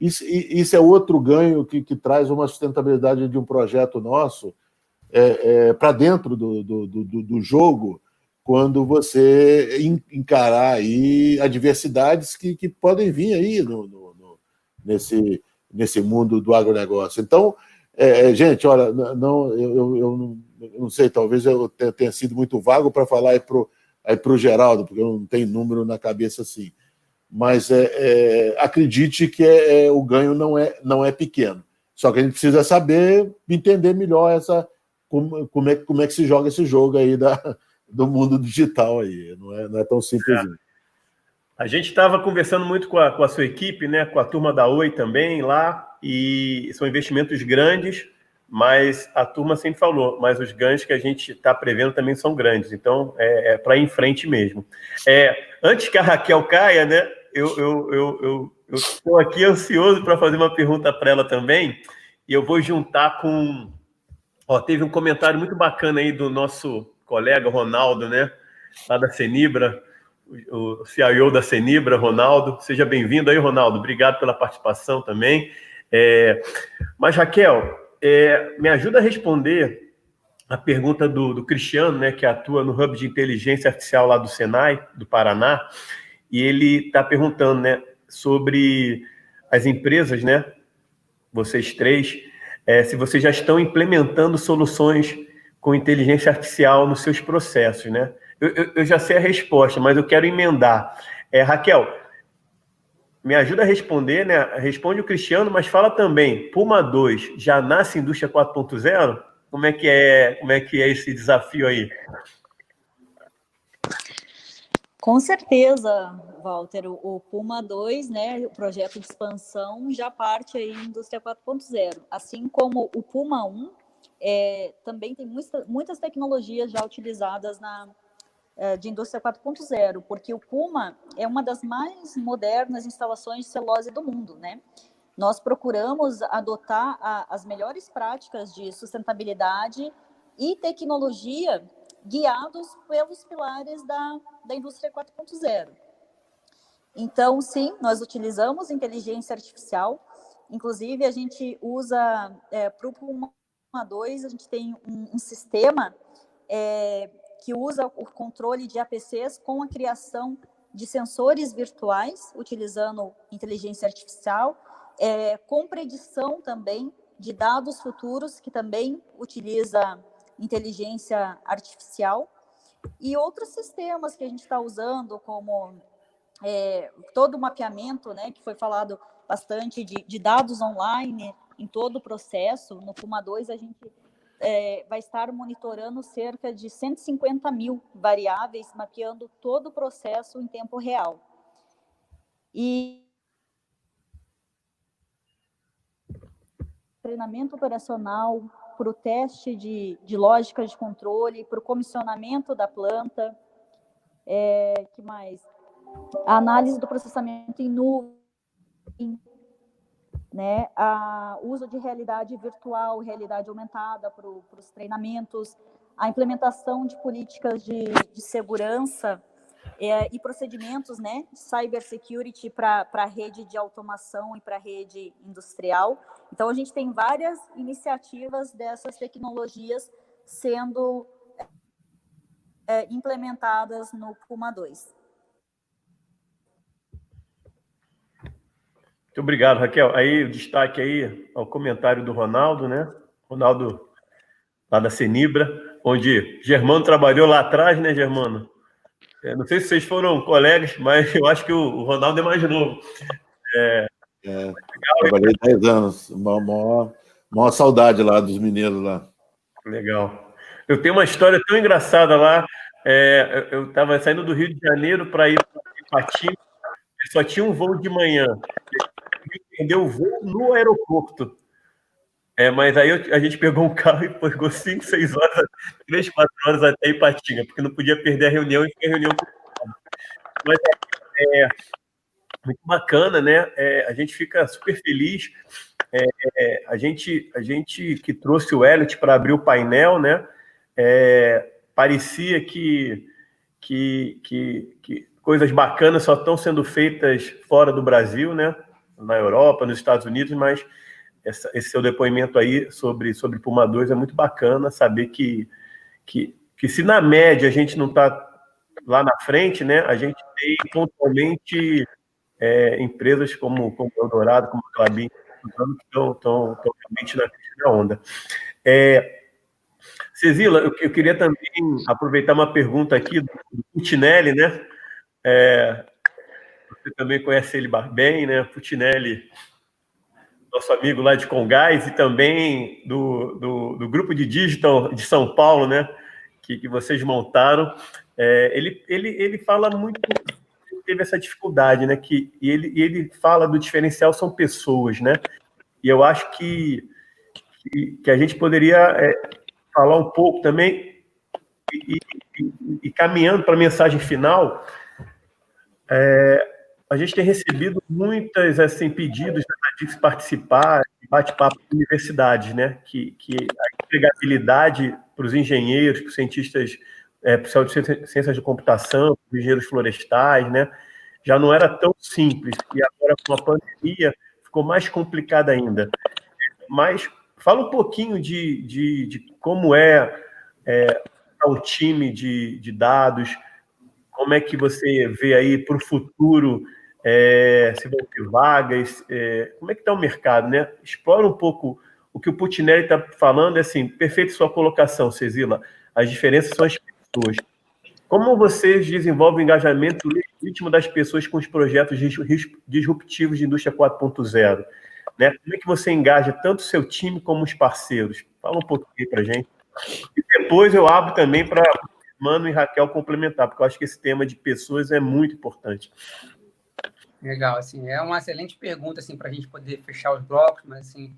Isso, isso, é outro ganho que, que, traz uma sustentabilidade de um projeto nosso é, para dentro do, do, do, do, jogo, quando você encarar aí adversidades que, que podem vir aí no, no, no nesse, nesse mundo do agronegócio. Então, é, é gente, olha, não, eu, eu, eu, não, não, sei, talvez eu tenha sido muito vago para falar aí para o Geraldo, porque eu não tenho número na cabeça assim. Mas é, é acredite que é, é, o ganho não é, não é pequeno. Só que a gente precisa saber entender melhor essa como, como, é, como é que se joga esse jogo aí da, do mundo digital aí. Não é, não é tão simples. É. A gente estava conversando muito com a, com a sua equipe, né, com a turma da Oi também lá, e são investimentos grandes, mas a turma sempre falou, mas os ganhos que a gente está prevendo também são grandes, então é, é para ir em frente mesmo. É, antes que a Raquel caia, né, eu estou eu, eu, eu, aqui ansioso para fazer uma pergunta para ela também, e eu vou juntar com. Ó, teve um comentário muito bacana aí do nosso colega Ronaldo, né, lá da Senibra o CIO da Senibra, Ronaldo. Seja bem-vindo aí, Ronaldo. Obrigado pela participação também. É, mas, Raquel, é, me ajuda a responder a pergunta do, do, Cristiano, né, que atua no Hub de Inteligência Artificial lá do Senai, do Paraná, e ele está perguntando né, sobre as empresas, né, vocês três, é, se vocês já estão implementando soluções com inteligência artificial nos seus processos, né? Eu, eu, eu já sei a resposta, mas eu quero emendar. É, Raquel, me ajuda a responder, né? Responde o Cristiano, mas fala também, Puma 2 já nasce indústria 4.0? Como é que é, como é que é esse desafio aí? Com certeza, Walter, o Puma 2, né, o projeto de expansão já parte aí indústria 4.0, assim como o Puma 1 é, também tem muita, muitas tecnologias já utilizadas na é, de indústria 4.0, porque o Puma é uma das mais modernas instalações de celulose do mundo, né? Nós procuramos adotar a, as melhores práticas de sustentabilidade e tecnologia guiados pelos pilares da, da indústria 4.0. Então, sim, nós utilizamos inteligência artificial, inclusive a gente usa é, para o Puma 2, a gente tem um, um sistema é, que usa o controle de APCs com a criação de sensores virtuais, utilizando inteligência artificial, é, com predição também de dados futuros, que também utiliza inteligência artificial, e outros sistemas que a gente está usando, como é, todo o mapeamento, né, que foi falado bastante de, de dados online em todo o processo. No Puma 2, a gente é, vai estar monitorando cerca de 150 mil variáveis, mapeando todo o processo em tempo real. E treinamento operacional para o teste de, de lógica de controle, para o comissionamento da planta, é, que mais? A análise do processamento em nuvem, né, a uso de realidade virtual, realidade aumentada para os treinamentos, a implementação de políticas de, de segurança é, e procedimentos né, cybersecurity para a rede de automação e para a rede industrial. Então, a gente tem várias iniciativas dessas tecnologias sendo é, implementadas no Puma 2. Muito obrigado, Raquel. Aí o destaque aí ao comentário do Ronaldo, né? Ronaldo lá da Senibra, onde Germano trabalhou lá atrás, né, Germano? É, não sei se vocês foram colegas, mas eu acho que o, Ronaldo é mais novo. É, é, trabalhei 10 anos, uma maior, maior saudade lá dos mineiros lá. Legal. Eu tenho uma história tão engraçada lá. É, eu estava saindo do Rio de Janeiro para ir para Patinho, só tinha um voo de manhã. Perdeu o voo no aeroporto. É, mas aí a gente pegou um carro e pegou 5, 6 horas, 3, 4 horas até Ipatinga, porque não podia perder a reunião e a reunião. Mas é, é, muito bacana, né? É, a gente fica super feliz. É, é, a, gente, a gente que trouxe o Elliot para abrir o painel, né? É, parecia que, que, que, que coisas bacanas só estão sendo feitas fora do Brasil, né? Na Europa, nos Estados Unidos, mas essa, esse seu depoimento aí sobre, sobre Puma 2 é muito bacana saber que, que, que se na média a gente não está lá na frente, né, a gente tem pontualmente é, empresas como, como Eldorado, como Clabin, que estão, estão, estão realmente na da onda. É, Cezila, eu, eu, queria também aproveitar uma pergunta aqui do Putinelli, né? É, você também conhece ele bem, né? Putinelli nosso amigo lá de Congás e também do, do, do, grupo de digital de São Paulo, né? Que, que vocês montaram. É, ele, ele, ele fala muito, teve essa dificuldade, né? Que, e, ele, e ele fala do diferencial são pessoas, né? E eu acho que, que, que a gente poderia é, falar um pouco também e, e, e caminhando para a mensagem final. É, a gente tem recebido muitos assim, pedidos de participar de bate-papo com universidades, né? Que, que a empregabilidade para os engenheiros, para os cientistas, é, para os ciências de computação, para os engenheiros florestais, né? Já não era tão simples. E agora, com a pandemia, ficou mais complicado ainda. Mas fala um pouquinho de, de, de como é, é o time de, de dados, como é que você vê aí para o futuro é, se vão ter vagas, é, como é que está o mercado, né? Explora um pouco o que o Putinelli está falando, é assim, perfeito sua colocação, Cezila, as diferenças são as pessoas. Como vocês desenvolvem o engajamento legítimo das pessoas com os projetos disruptivos de indústria 4.0? Né? Como é que você engaja tanto o seu time como os parceiros? Fala um pouquinho para gente. E depois eu abro também para Mano e Raquel complementar, porque eu acho que esse tema de pessoas é muito importante. Legal, assim, é uma excelente pergunta, assim, para a gente poder fechar os blocos, mas, assim,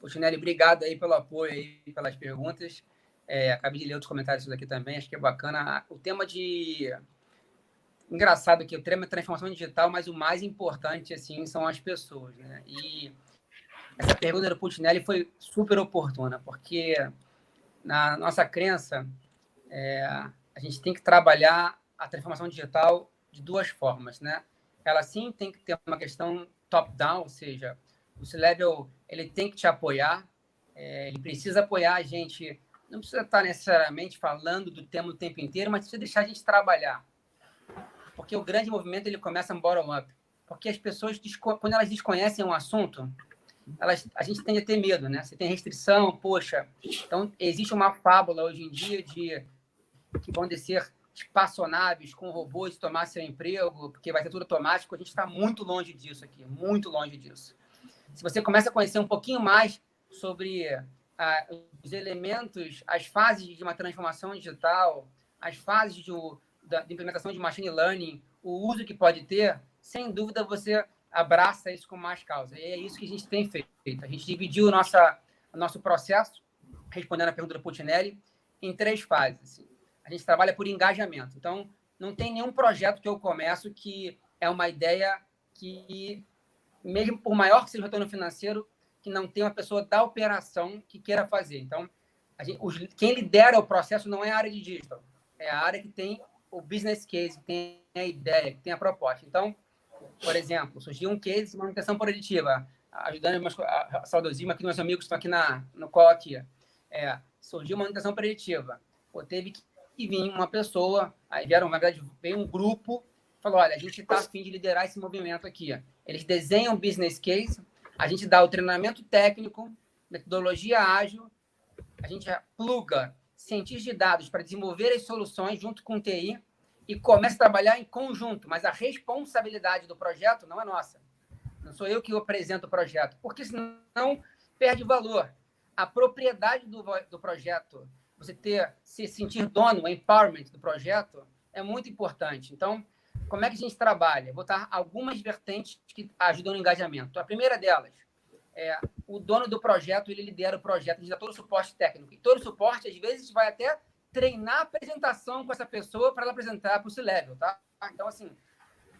Putinelli, obrigado aí pelo apoio aí, pelas perguntas. É, acabei de ler outros comentários aqui também, acho que é bacana. O tema de... Engraçado que o tema é transformação digital, mas o mais importante, assim, são as pessoas, né? E essa pergunta do Putinelli foi super oportuna, porque na nossa crença, é, a gente tem que trabalhar a transformação digital de duas formas, né? Ela sim tem que ter uma questão top-down, ou seja, o C-Level ele tem que te apoiar, é, ele precisa apoiar a gente, não precisa estar necessariamente falando do tema o tempo inteiro, mas precisa deixar a gente trabalhar. Porque o grande movimento ele começa no bottom-up. Porque as pessoas, quando elas desconhecem um assunto, elas, a gente tende a ter medo, né? Você tem restrição, poxa. Então, existe uma fábula hoje em dia de que vão descer espaçonaves com robôs tomar seu emprego, porque vai ser tudo automático, a gente está muito longe disso aqui, muito longe disso. Se você começa a conhecer um pouquinho mais sobre ah, os elementos, as fases de uma transformação digital, as fases de, da, de implementação de machine learning, o uso que pode ter, sem dúvida você abraça isso com mais causa. E é isso que a gente tem feito. A gente dividiu o nosso processo, respondendo a pergunta do Putinelli, em três fases. Assim a gente trabalha por engajamento. Então, não tem nenhum projeto que eu começo que é uma ideia que, mesmo por maior que seja o retorno financeiro, que não tem uma pessoa da operação que queira fazer. Então, gente, os, quem lidera o processo não é a área de digital, é a área que tem o business case, que tem a ideia, que tem a proposta. Então, por exemplo, surgiu um case de manutenção preditiva, ajudando a, saudosismo aqui, meus amigos estão aqui na, no call aqui. É, surgiu manutenção preditiva. Teve que vir uma pessoa, aí vieram, na verdade, veio um grupo, falou, olha, a gente está afim de liderar esse movimento aqui. Eles desenham o business case, a gente dá o treinamento técnico, metodologia ágil, a gente pluga cientistas de dados para desenvolver as soluções junto com o TI e começa a trabalhar em conjunto, mas a responsabilidade do projeto não é nossa. Não sou eu que apresento o projeto, porque senão perde valor. A propriedade do, do projeto, você ter se sentir dono, o empowerment do projeto, é muito importante. Então, como é que a gente trabalha? Vou botar algumas vertentes que ajudam no engajamento. A primeira delas é o dono do projeto, ele lidera o projeto, ele dá todo o suporte técnico. E todo o suporte, às vezes, vai até treinar a apresentação com essa pessoa para ela apresentar para o C-Level, tá? Então, assim,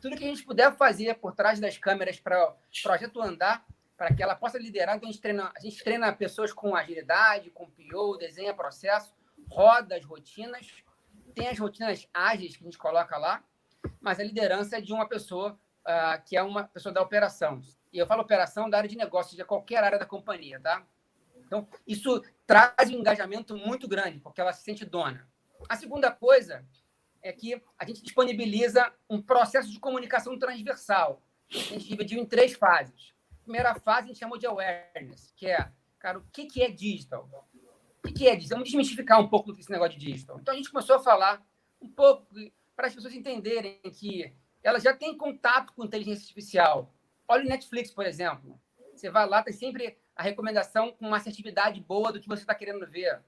tudo que a gente puder fazer por trás das câmeras para o projeto andar, para que ela possa liderar, então a gente treina, a gente treina pessoas com agilidade, com PO, desenha processo, roda as rotinas, tem as rotinas ágeis que a gente coloca lá, mas a liderança é de uma pessoa uh, que é uma pessoa da operação. E eu falo operação da área de negócios, de qualquer área da companhia, tá? Então, isso traz um engajamento muito grande, porque ela se sente dona. A segunda coisa é que a gente disponibiliza um processo de comunicação transversal. A gente dividiu em três fases. Primeira fase a gente chamou de awareness, que é, cara, o que, que é digital? O que, que é digital? Vamos desmistificar um pouco desse negócio de digital. Então, a gente começou a falar um pouco para as pessoas entenderem que elas já têm contato com inteligência artificial. Olha o Netflix, por exemplo. Você vai lá, tem sempre a recomendação com uma assertividade boa do que você está querendo ver.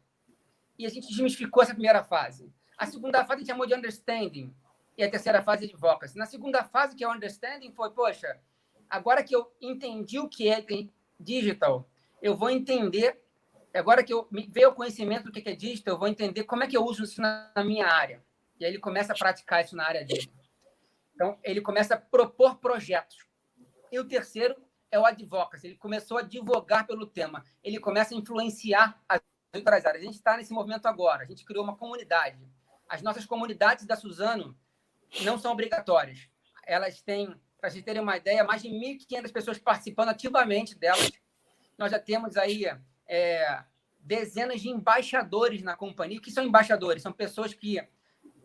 E a gente desmistificou essa primeira fase. A segunda fase a gente chamou de understanding. E a terceira fase de advocacy. Na segunda fase, que é o understanding, foi, poxa, agora que eu entendi o que é digital, eu vou entender, agora que eu veio o conhecimento do que é digital, eu vou entender como é que eu uso isso na minha área. E aí ele começa a praticar isso na área dele. Então, ele começa a propor projetos. E o terceiro é o advocacy. Ele começou a advogar pelo tema. Ele começa a influenciar as outras áreas. A gente está nesse movimento agora. A gente criou uma comunidade. As nossas comunidades da Suzano não são obrigatórias. Elas têm, para vocês terem uma ideia, mais de 1.500 pessoas participando ativamente delas. Nós já temos aí é, dezenas de embaixadores na companhia. O que são embaixadores? São pessoas que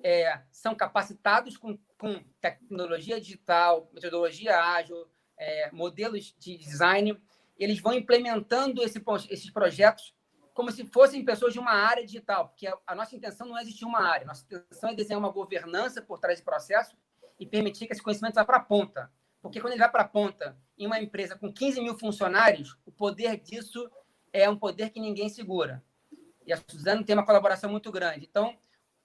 é, são capacitados com, com tecnologia digital, metodologia ágil, é, modelos de design, eles vão implementando esse, esses projetos como se fossem pessoas de uma área digital, porque a, nossa intenção não é existir uma área, nossa intenção é desenhar uma governança por trás do processo e permitir que esse conhecimento vá para a ponta. Porque quando ele vai para a ponta em uma empresa com 15 mil funcionários, o poder disso é um poder que ninguém segura. E a Suzano tem uma colaboração muito grande. Então,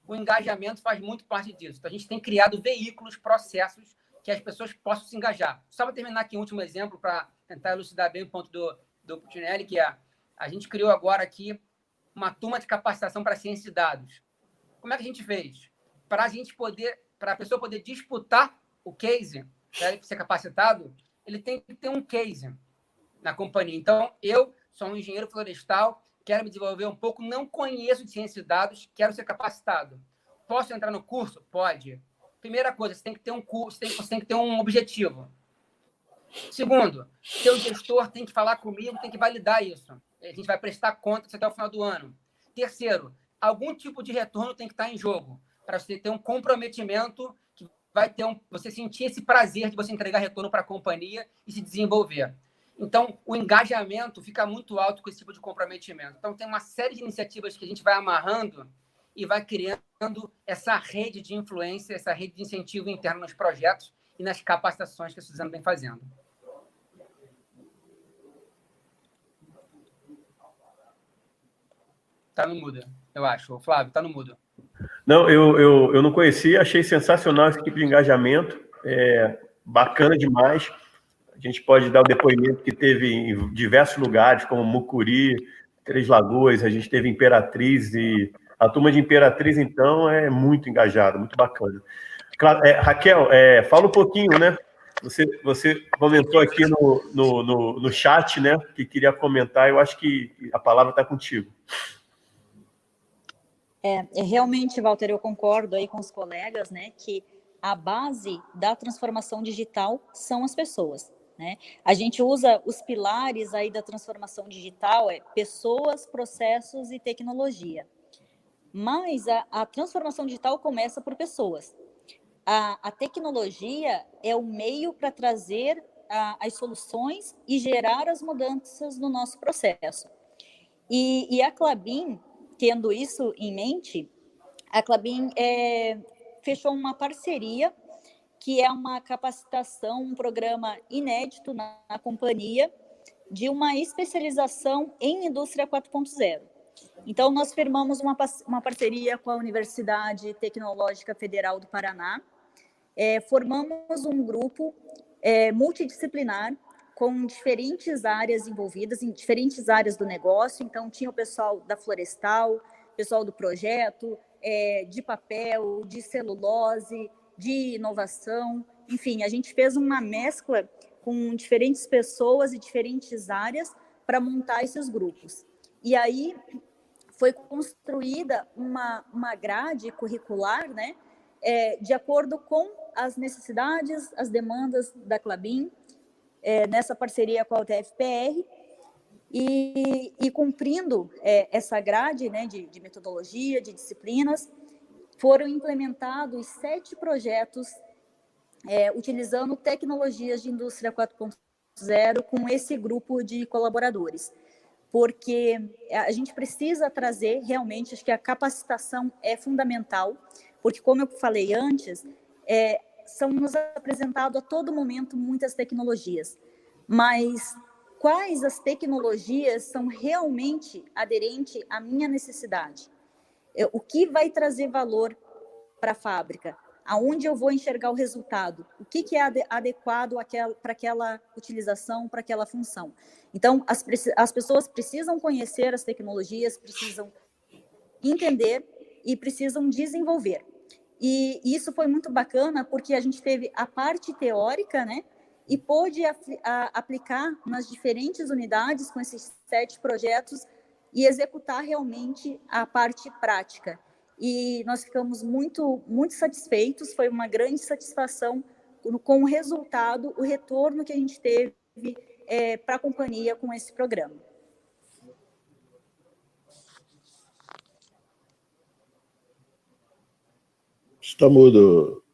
o engajamento faz muito parte disso. Então, a gente tem criado veículos, processos que as pessoas possam se engajar. Só para terminar aqui um último exemplo, para tentar elucidar bem o ponto do, do Putinelli, que é a gente criou agora aqui uma turma de capacitação para ciência de dados. Como é que a gente fez? Para a gente poder, para a pessoa poder disputar o case, para ele ser capacitado, ele tem que ter um case na companhia. Então, eu sou um engenheiro florestal, quero me desenvolver um pouco, não conheço de ciência de dados, quero ser capacitado. Posso entrar no curso? Pode. Primeira coisa, você tem que ter um curso, você tem, você tem que ter um objetivo. Segundo, seu gestor tem que falar comigo, tem que validar isso. A gente vai prestar contas até o final do ano. Terceiro, algum tipo de retorno tem que estar em jogo para você ter um comprometimento que vai ter um, você sentir esse prazer de você entregar retorno para a companhia e se desenvolver. Então, o engajamento fica muito alto com esse tipo de comprometimento. Então, tem uma série de iniciativas que a gente vai amarrando e vai criando essa rede de influência, essa rede de incentivo interno nos projetos e nas capacitações que a Suzano vem fazendo. Tá no mudo, eu acho. Flávio, tá no mudo. Não, eu, eu, eu não conhecia, achei sensacional esse tipo de engajamento, é bacana demais. A gente pode dar o depoimento que teve em diversos lugares, como Mucuri, Três Lagoas, a gente teve Imperatriz e A turma de Imperatriz, então, é muito engajada, muito bacana. É, Raquel, é, fala um pouquinho, né? Você, você comentou aqui no, no, no, no chat, né? Que queria comentar, eu acho que a palavra está contigo. É, é, realmente, Walter, eu concordo aí com os colegas, né? Que a base da transformação digital são as pessoas. Né? A gente usa os pilares aí da transformação digital, é pessoas, processos e tecnologia. Mas a, a transformação digital começa por pessoas. A, a tecnologia é o meio para trazer a, as soluções e gerar as mudanças no nosso processo. E, e a Clabin, tendo isso em mente, a Clabin é, fechou uma parceria que é uma capacitação, um programa inédito na, na companhia de uma especialização em indústria 4.0. Então, nós firmamos uma, uma parceria com a Universidade Tecnológica Federal do Paraná, é, formamos um grupo é, multidisciplinar com diferentes áreas envolvidas, em diferentes áreas do negócio. Então, tinha o pessoal da florestal, pessoal do projeto, é, de papel, de celulose, de inovação. Enfim, a gente fez uma mescla com diferentes pessoas e diferentes áreas para montar esses grupos. E aí foi construída uma, uma grade curricular, né, é, de acordo com as necessidades, as demandas da Clabin, é, nessa parceria com a UTFPR, e, e cumprindo é, essa grade né, de, de metodologia, de disciplinas, foram implementados sete projetos é, utilizando tecnologias de indústria 4.0 com esse grupo de colaboradores, porque a gente precisa trazer realmente, acho que a capacitação é fundamental, porque como eu falei antes, é, são nos apresentado a todo momento muitas tecnologias, mas quais as tecnologias são realmente aderentes à minha necessidade? É, o que vai trazer valor para a fábrica? Aonde eu vou enxergar o resultado? O que, que é adequado para aquela utilização, para aquela função? Então, as, as pessoas precisam conhecer as tecnologias, precisam entender e precisam desenvolver. E isso foi muito bacana porque a gente teve a parte teórica, né? E pôde a, a, aplicar nas diferentes unidades com esses sete projetos e executar realmente a parte prática. E nós ficamos muito, muito satisfeitos, foi uma grande satisfação com o resultado, o retorno que a gente teve é, para a companhia com esse programa. Está mudo.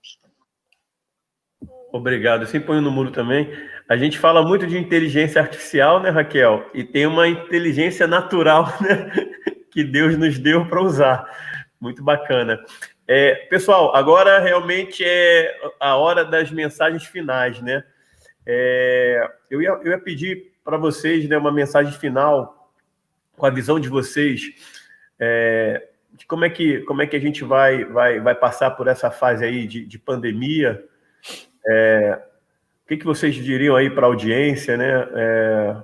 Obrigado. Sempre ponho no muro também. A gente fala muito de inteligência artificial, né, Raquel? E tem uma inteligência natural, né? Que Deus nos deu para usar. Muito bacana. É, pessoal, agora realmente é a hora das mensagens finais, né? É, eu, ia, eu ia pedir para vocês né, uma mensagem final com a visão de vocês é, de como é que como é que a gente vai vai, vai passar por essa fase aí de, de pandemia. É, o que, que vocês diriam aí para a audiência, né? É,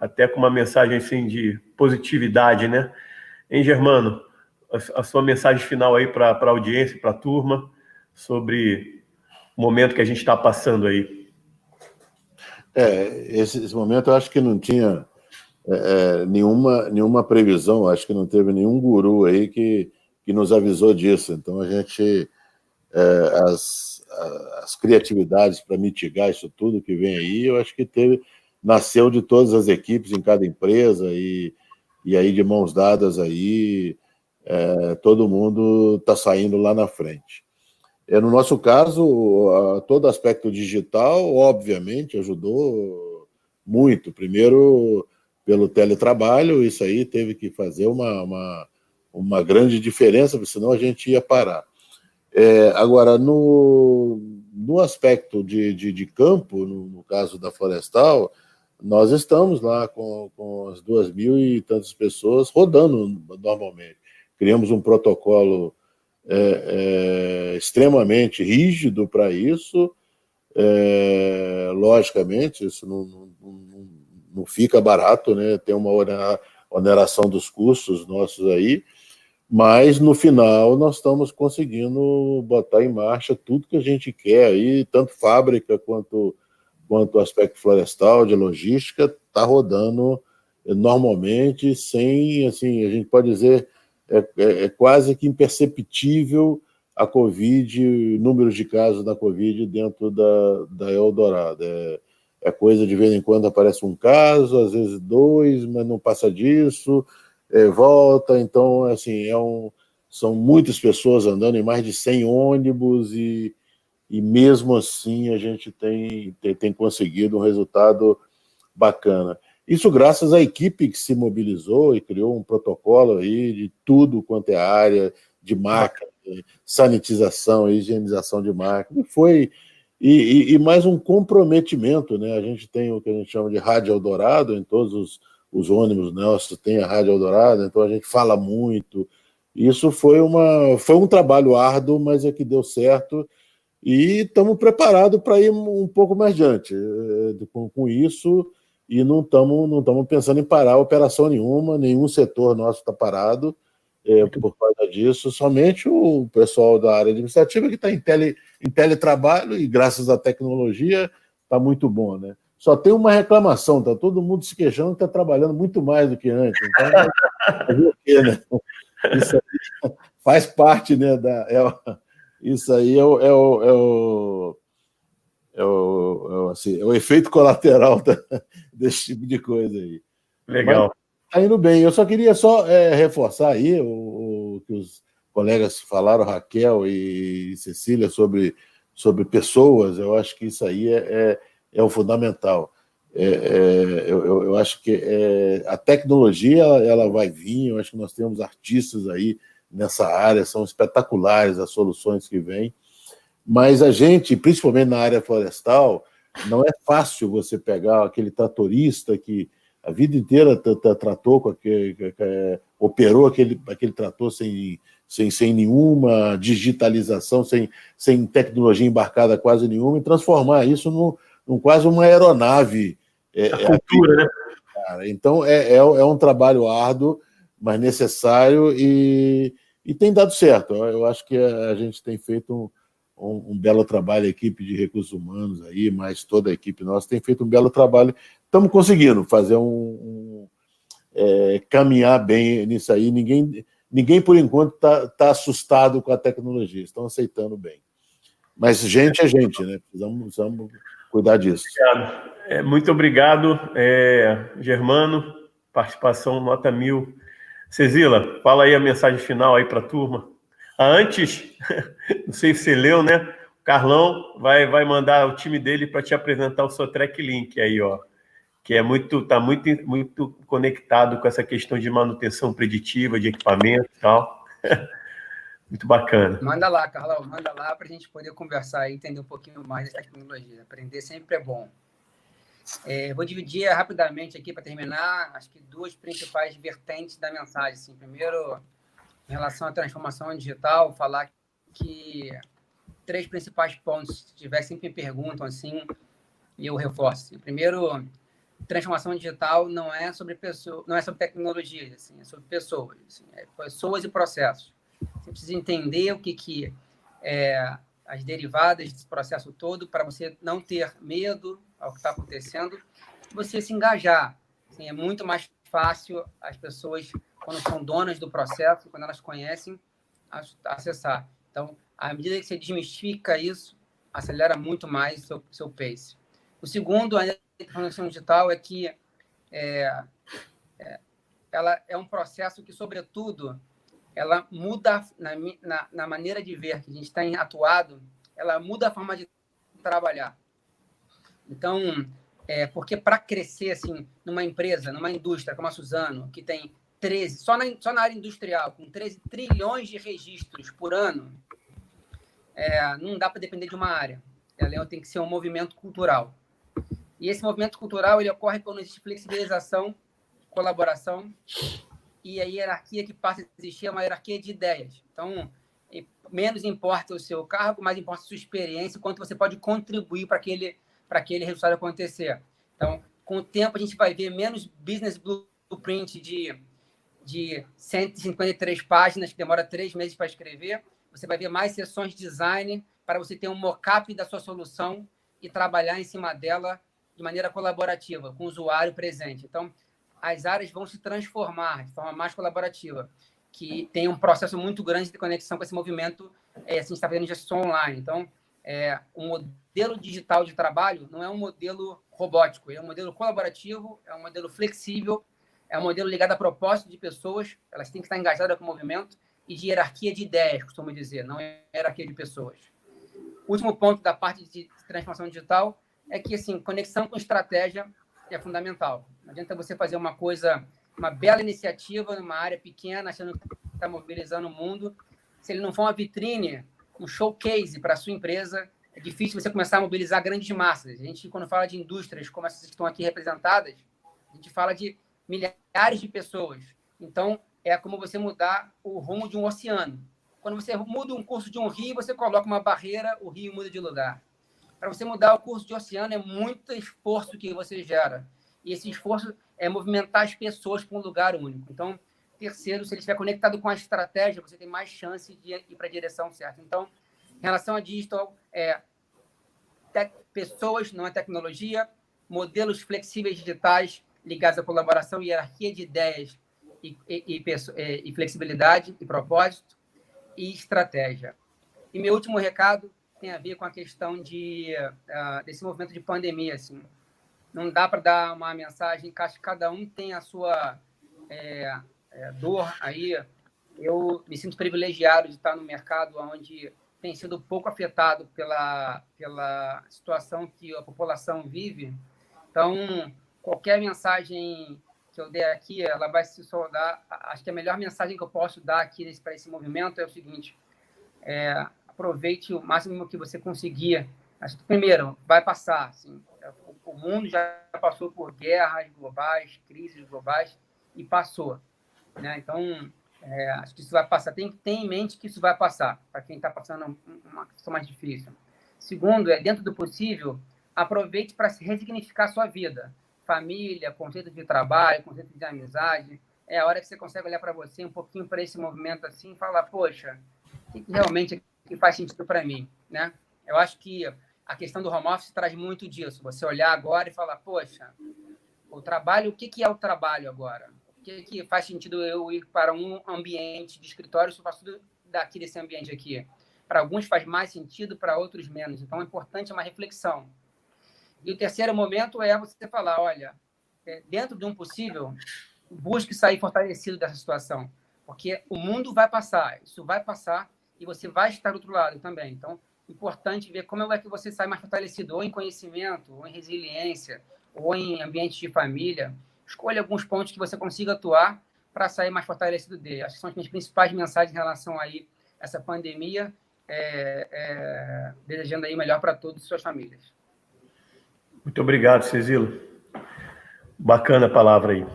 até com uma mensagem assim de positividade, né? Em Germano, a, a sua mensagem final aí para a audiência, para a turma, sobre o momento que a gente está passando aí. É, esse, esse, momento eu acho que não tinha é, é, nenhuma, nenhuma previsão, acho que não teve nenhum guru aí que, que nos avisou disso. Então a gente. É, as, as criatividades para mitigar isso tudo que vem aí, eu acho que teve, nasceu de todas as equipes em cada empresa e, e aí de mãos dadas aí, é, todo mundo está saindo lá na frente. É, no nosso caso, todo aspecto digital, obviamente, ajudou muito. Primeiro, pelo teletrabalho, isso aí teve que fazer uma, uma, uma grande diferença, porque senão a gente ia parar. É, agora, no, no aspecto de, de, de campo, no, no, caso da Florestal, nós estamos lá com, com as duas mil e tantas pessoas rodando normalmente. Criamos um protocolo é, é, extremamente rígido para isso. É, logicamente, isso não, não, não, fica barato, né? tem uma oneração dos custos nossos aí, mas no final nós estamos conseguindo botar em marcha tudo que a gente quer aí, tanto fábrica quanto quanto aspecto florestal, de logística, está rodando normalmente, sem, assim, a gente pode dizer, é, é, é, quase que imperceptível a Covid, números de casos da Covid dentro da, da Eldorado. É, é coisa de vez em quando aparece um caso, às vezes dois, mas não passa disso, é, volta. Então, assim, é um, são muitas pessoas andando em mais de 100 ônibus e e mesmo assim a gente tem, tem, tem, conseguido um resultado bacana. Isso graças à equipe que se mobilizou e criou um protocolo aí de tudo quanto é área de marca, sanitização, higienização de marca. Foi e, e, e, mais um comprometimento, né? A gente tem o que a gente chama de rádio Eldorado em todos os, os ônibus nossos tem a rádio Eldorado, então a gente fala muito. Isso foi uma foi um trabalho árduo, mas é que deu certo e estamos preparados para ir um pouco mais adiante eh, com, com isso e não estamos não pensando em parar operação nenhuma, nenhum setor nosso está parado é, por causa disso, somente o pessoal da área administrativa que está em, tele, em teletrabalho e graças à tecnologia está muito bom, né? Só tem uma reclamação, tá todo mundo se queixando que está trabalhando muito mais do que antes. Então, é, né? Isso faz parte né, da, é, isso aí é o, é o, é o, é o, é o, assim, é o efeito colateral da, desse tipo de coisa aí. Legal. Está indo bem. Eu só queria só é, reforçar aí o, o, que os colegas falaram, Raquel e Cecília, sobre, sobre pessoas. Eu acho que isso aí é, é, é o fundamental. É, é, eu, eu, acho que é, a tecnologia ela, vai vir, eu acho que nós temos artistas aí nessa área, são espetaculares as soluções que vêm, mas a gente, principalmente na área florestal, não é fácil você pegar aquele tratorista que a vida inteira tratou com aquele, operou aquele, aquele trator sem, sem, sem nenhuma digitalização, sem, sem tecnologia embarcada quase nenhuma, e transformar isso num, num quase uma aeronave. É, a cultura, é, né? Então é, é, é um trabalho árduo, mas necessário e, e tem dado certo. Eu acho que a gente tem feito um, um, um, belo trabalho, a equipe de recursos humanos aí, mais toda a equipe nossa tem feito um belo trabalho. Estamos conseguindo fazer um, um é, caminhar bem nisso aí. Ninguém, ninguém por enquanto está tá assustado com a tecnologia, estão aceitando bem. Mas gente é gente, né? Precisamos, precisamos cuidar disso. Obrigado. É, muito obrigado, é, Germano. Participação nota mil. Cezila, fala aí a mensagem final aí para a turma. Ah, antes, não sei se você leu, né? O Carlão vai, vai mandar o time dele para te apresentar o seu track link aí, ó. Que é muito, tá muito, muito conectado com essa questão de manutenção preditiva de equipamento e tal. muito bacana. Manda lá, Carlão, manda lá para a gente poder conversar e entender um pouquinho mais da tecnologia. Aprender sempre é bom. É, vou dividir rapidamente aqui para terminar, acho que duas principais vertentes da mensagem. Assim. Primeiro, em relação à transformação digital, falar que três principais pontos, se tiver sempre me perguntam assim, e eu reforço. Primeiro, transformação digital não é sobre pessoa, não é sobre tecnologias, assim, é sobre pessoas, assim, é pessoas e processos. Você precisa entender o que que é as derivadas desse processo todo para você não ter medo ao que está acontecendo, você se engajar. Assim, é muito mais fácil as pessoas, quando são donas do processo, quando elas conhecem, acessar. Então, à medida que você desmistifica isso, acelera muito mais seu, seu pace. O segundo, a transformação digital, é que é, é, ela é um processo que, sobretudo, ela muda na, na, na maneira de ver que a gente está atuado, ela muda a forma de trabalhar. Então, é, porque para crescer assim, numa empresa, numa indústria como a Suzano, que tem 13, só na, só na área industrial, com 13 trilhões de registros por ano, é, não dá para depender de uma área. Ela tem que ser um movimento cultural. E esse movimento cultural ele ocorre quando existe flexibilização, colaboração e a hierarquia que passa a existir é uma hierarquia de ideias. Então, menos importa o seu cargo, mais importa a sua experiência, quanto você pode contribuir para aquele, para aquele resultado acontecer. Então, com o tempo, a gente vai ver menos business blueprint de, de 153 páginas, que demora três meses para escrever. Você vai ver mais sessões de design para você ter um mock-up da sua solução e trabalhar em cima dela de maneira colaborativa, com o usuário presente. Então, as áreas vão se transformar de forma mais colaborativa, que tem um processo muito grande de conexão com esse movimento, é, assim, está fazendo gestão online. Então, é, o modelo digital de trabalho não é um modelo robótico, é um modelo colaborativo, é um modelo flexível, é um modelo ligado a propósito de pessoas, elas têm que estar engajadas com o movimento, e de hierarquia de ideias, costumo dizer, não é hierarquia de pessoas. Último ponto da parte de transformação digital é que, assim, conexão com estratégia é fundamental. Não adianta você fazer uma coisa, uma bela iniciativa numa área pequena, achando que está mobilizando o mundo, se ele não for uma vitrine, um showcase para a sua empresa, é difícil você começar a mobilizar grandes massas. A gente, quando fala de indústrias como essas que estão aqui representadas, a gente fala de milhares de pessoas. Então, é como você mudar o rumo de um oceano. Quando você muda um curso de um rio, você coloca uma barreira, o rio muda de lugar. Para você mudar o curso de oceano, é muito esforço que você gera. E esse esforço é movimentar as pessoas para um lugar único. Então, terceiro, se ele estiver conectado com a estratégia, você tem mais chance de ir para a direção certa. Então, em relação a digital, é pessoas, não é tecnologia, modelos flexíveis digitais ligados à colaboração hierarquia de ideias e, e, e, e flexibilidade e propósito e estratégia. E meu último recado tem a ver com a questão de, uh, desse movimento de pandemia. Assim. Não dá para dar uma mensagem, acho que cada um tem a sua é, é, dor aí. Eu me sinto privilegiado de estar no mercado onde tem sido pouco afetado pela, pela situação que a população vive. Então, qualquer mensagem que eu der aqui, ela vai se soldar. Acho que a melhor mensagem que eu posso dar aqui para esse movimento é o seguinte: é, aproveite o máximo que você conseguir. Que, primeiro, vai passar. Assim, o mundo já passou por guerras globais, crises globais, e passou. Né? Então, é, acho que isso vai passar. Tem que ter em mente que isso vai passar, para quem está passando uma questão mais difícil. Segundo, é dentro do possível, aproveite para resignificar a sua vida família, conceito de trabalho, conceito de amizade. É a hora que você consegue olhar para você um pouquinho para esse movimento assim e falar, poxa, o que realmente que faz sentido para mim, né? Eu acho que a questão do home office traz muito disso. Você olhar agora e falar, poxa, o trabalho, o que, que é o trabalho agora? O que, que faz sentido eu ir para um ambiente de escritório se eu faço tudo daqui desse ambiente aqui? Para alguns faz mais sentido, para outros menos. Então, é importante uma reflexão. E o terceiro momento é você falar, olha, é, dentro de um possível, busque sair fortalecido dessa situação, porque o mundo vai passar, isso vai passar e você vai estar do outro lado também. Então, importante ver como é que você sai mais fortalecido, ou em conhecimento, ou em resiliência, ou em ambiente de família. Escolha alguns pontos que você consiga atuar para sair mais fortalecido dele. Acho que são as minhas principais mensagens em relação aí a essa pandemia, é, é, desejando aí melhor para todos e suas famílias. Muito obrigado, Cezilo. Bacana a palavra aí.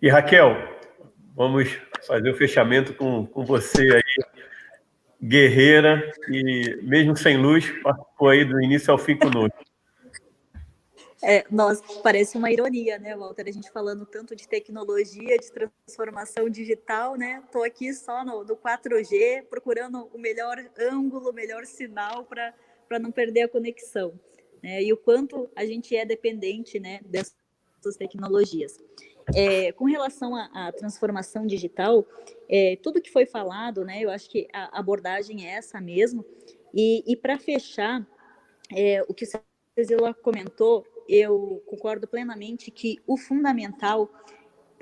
E Raquel, vamos fazer o fechamento com, com você aí, guerreira, e mesmo sem luz, participou aí do início ao fim conosco. É, nossa, parece uma ironia, né, Walter? A gente falando tanto de tecnologia, de transformação digital, né? Estou aqui só no, no 4G, procurando o melhor ângulo, o melhor sinal para não perder a conexão né, e o quanto a gente é dependente né, dessas tecnologias. É, com relação à, transformação digital, é, tudo que foi falado, né, eu acho que a abordagem é essa mesmo. E, e para fechar, é, o que o Cezila comentou, eu concordo plenamente que o fundamental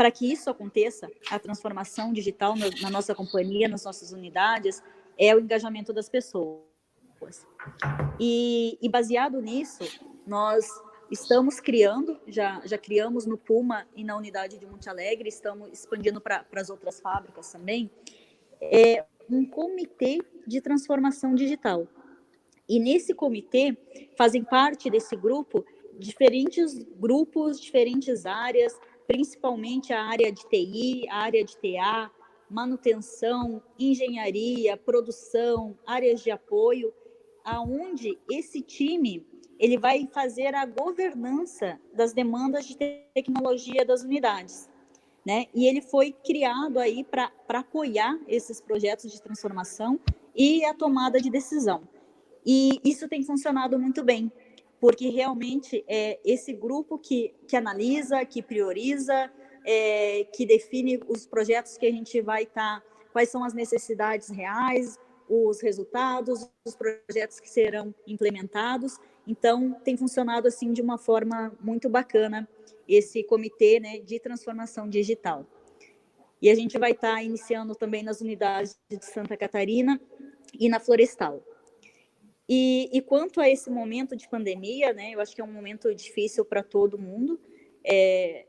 para que isso aconteça, a transformação digital na, na nossa companhia, nas nossas unidades, é o engajamento das pessoas. E, e baseado nisso, nós estamos criando, já, já criamos no Puma e na unidade de Monte Alegre, estamos expandindo para as outras fábricas também, é um comitê de transformação digital. E nesse comitê fazem parte desse grupo diferentes grupos, diferentes áreas, principalmente a área de TI, a área de TA, manutenção, engenharia, produção, áreas de apoio, aonde esse time ele vai fazer a governança das demandas de tecnologia das unidades. né? E ele foi criado aí para apoiar esses projetos de transformação e a tomada de decisão. E isso tem funcionado muito bem, porque realmente é esse grupo que, que analisa, que prioriza, é, que define os projetos que a gente vai estar, tá, quais são as necessidades reais, os resultados, os projetos que serão implementados. Então, tem funcionado assim de uma forma muito bacana esse comitê né, de transformação digital. E a gente vai estar tá iniciando também nas unidades de Santa Catarina e na Florestal. E, e, quanto a esse momento de pandemia, né, eu acho que é um momento difícil para todo mundo, é,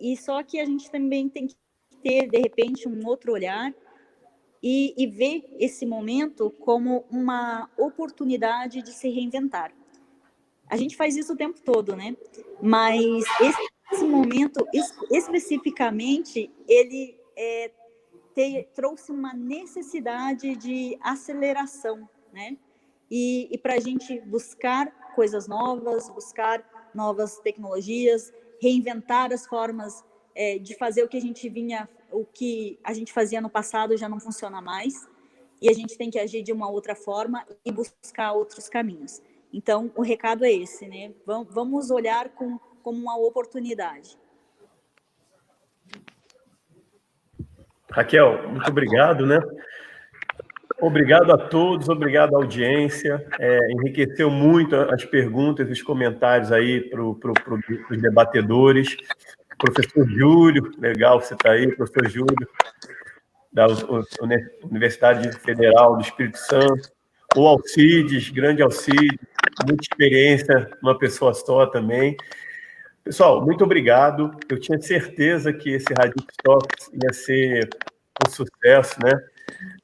e só que a gente também tem que ter, de repente, um outro olhar e, e ver esse momento como uma oportunidade de se reinventar. A gente faz isso o tempo todo, né? Mas esse, momento, especificamente, ele é, te, trouxe uma necessidade de aceleração, né? E, e para a gente buscar coisas novas, buscar novas tecnologias, reinventar as formas é, de fazer o que a gente vinha, o que a gente fazia no passado já não funciona mais e a gente tem que agir de uma outra forma e buscar outros caminhos. Então, o recado é esse, né? Vamos olhar com, como uma oportunidade. Raquel, muito obrigado, né? Obrigado a todos, obrigado à audiência. É, enriqueceu muito as perguntas os comentários aí para pro, pro, os debatedores. Professor Júlio, legal você está aí, professor Júlio, da Universidade Federal do Espírito Santo. O Alcides, grande Alcides, muita experiência, uma pessoa só também. Pessoal, muito obrigado. Eu tinha certeza que esse Radix Talks ia ser um sucesso, né?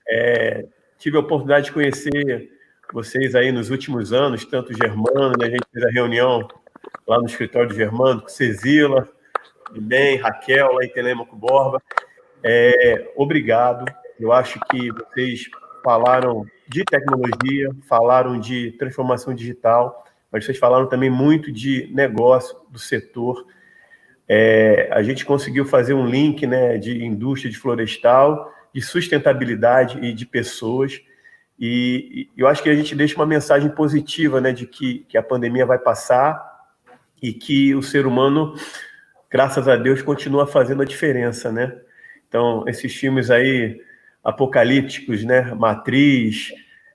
É, tive a oportunidade de conhecer vocês aí nos últimos anos, tanto o Germano, né? a gente fez a reunião lá no escritório do Germano, com Cezila, bem, Raquel, lá em Telemaco Borba. É, obrigado. Eu acho que vocês falaram de tecnologia, falaram de transformação digital, mas vocês falaram também muito de negócio do setor. É, a gente conseguiu fazer um link né, de indústria de florestal, de sustentabilidade e de pessoas. E, e eu acho que a gente deixa uma mensagem positiva né, de que, que a pandemia vai passar e que o ser humano graças a Deus, continua fazendo a diferença, né? Então, esses filmes aí apocalípticos, né? Matriz,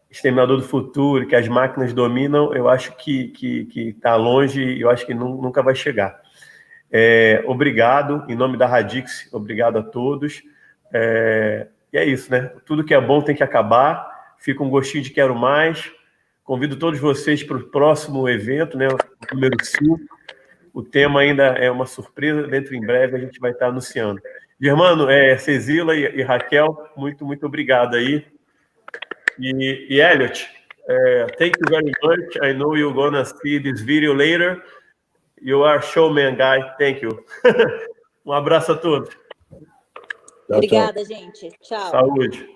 Exterminador do Futuro, que as máquinas dominam, eu acho que que está longe e eu acho que nunca vai chegar. É, obrigado, em nome da Radix, obrigado a todos. É, e é isso, né? Tudo que é bom tem que acabar. Fica um gostinho de quero mais. Convido todos vocês para o próximo evento, né? O número 5 o tema ainda é uma surpresa, dentro em breve a gente vai estar anunciando. Germano, é, Cezila e, e Raquel, muito, muito obrigado aí. E, e Elliot, é, thank you very much. I know you're gonna see this video later. You are showman guy. Thank you. um abraço a todos. Obrigada, gente. Tchau. Saúde.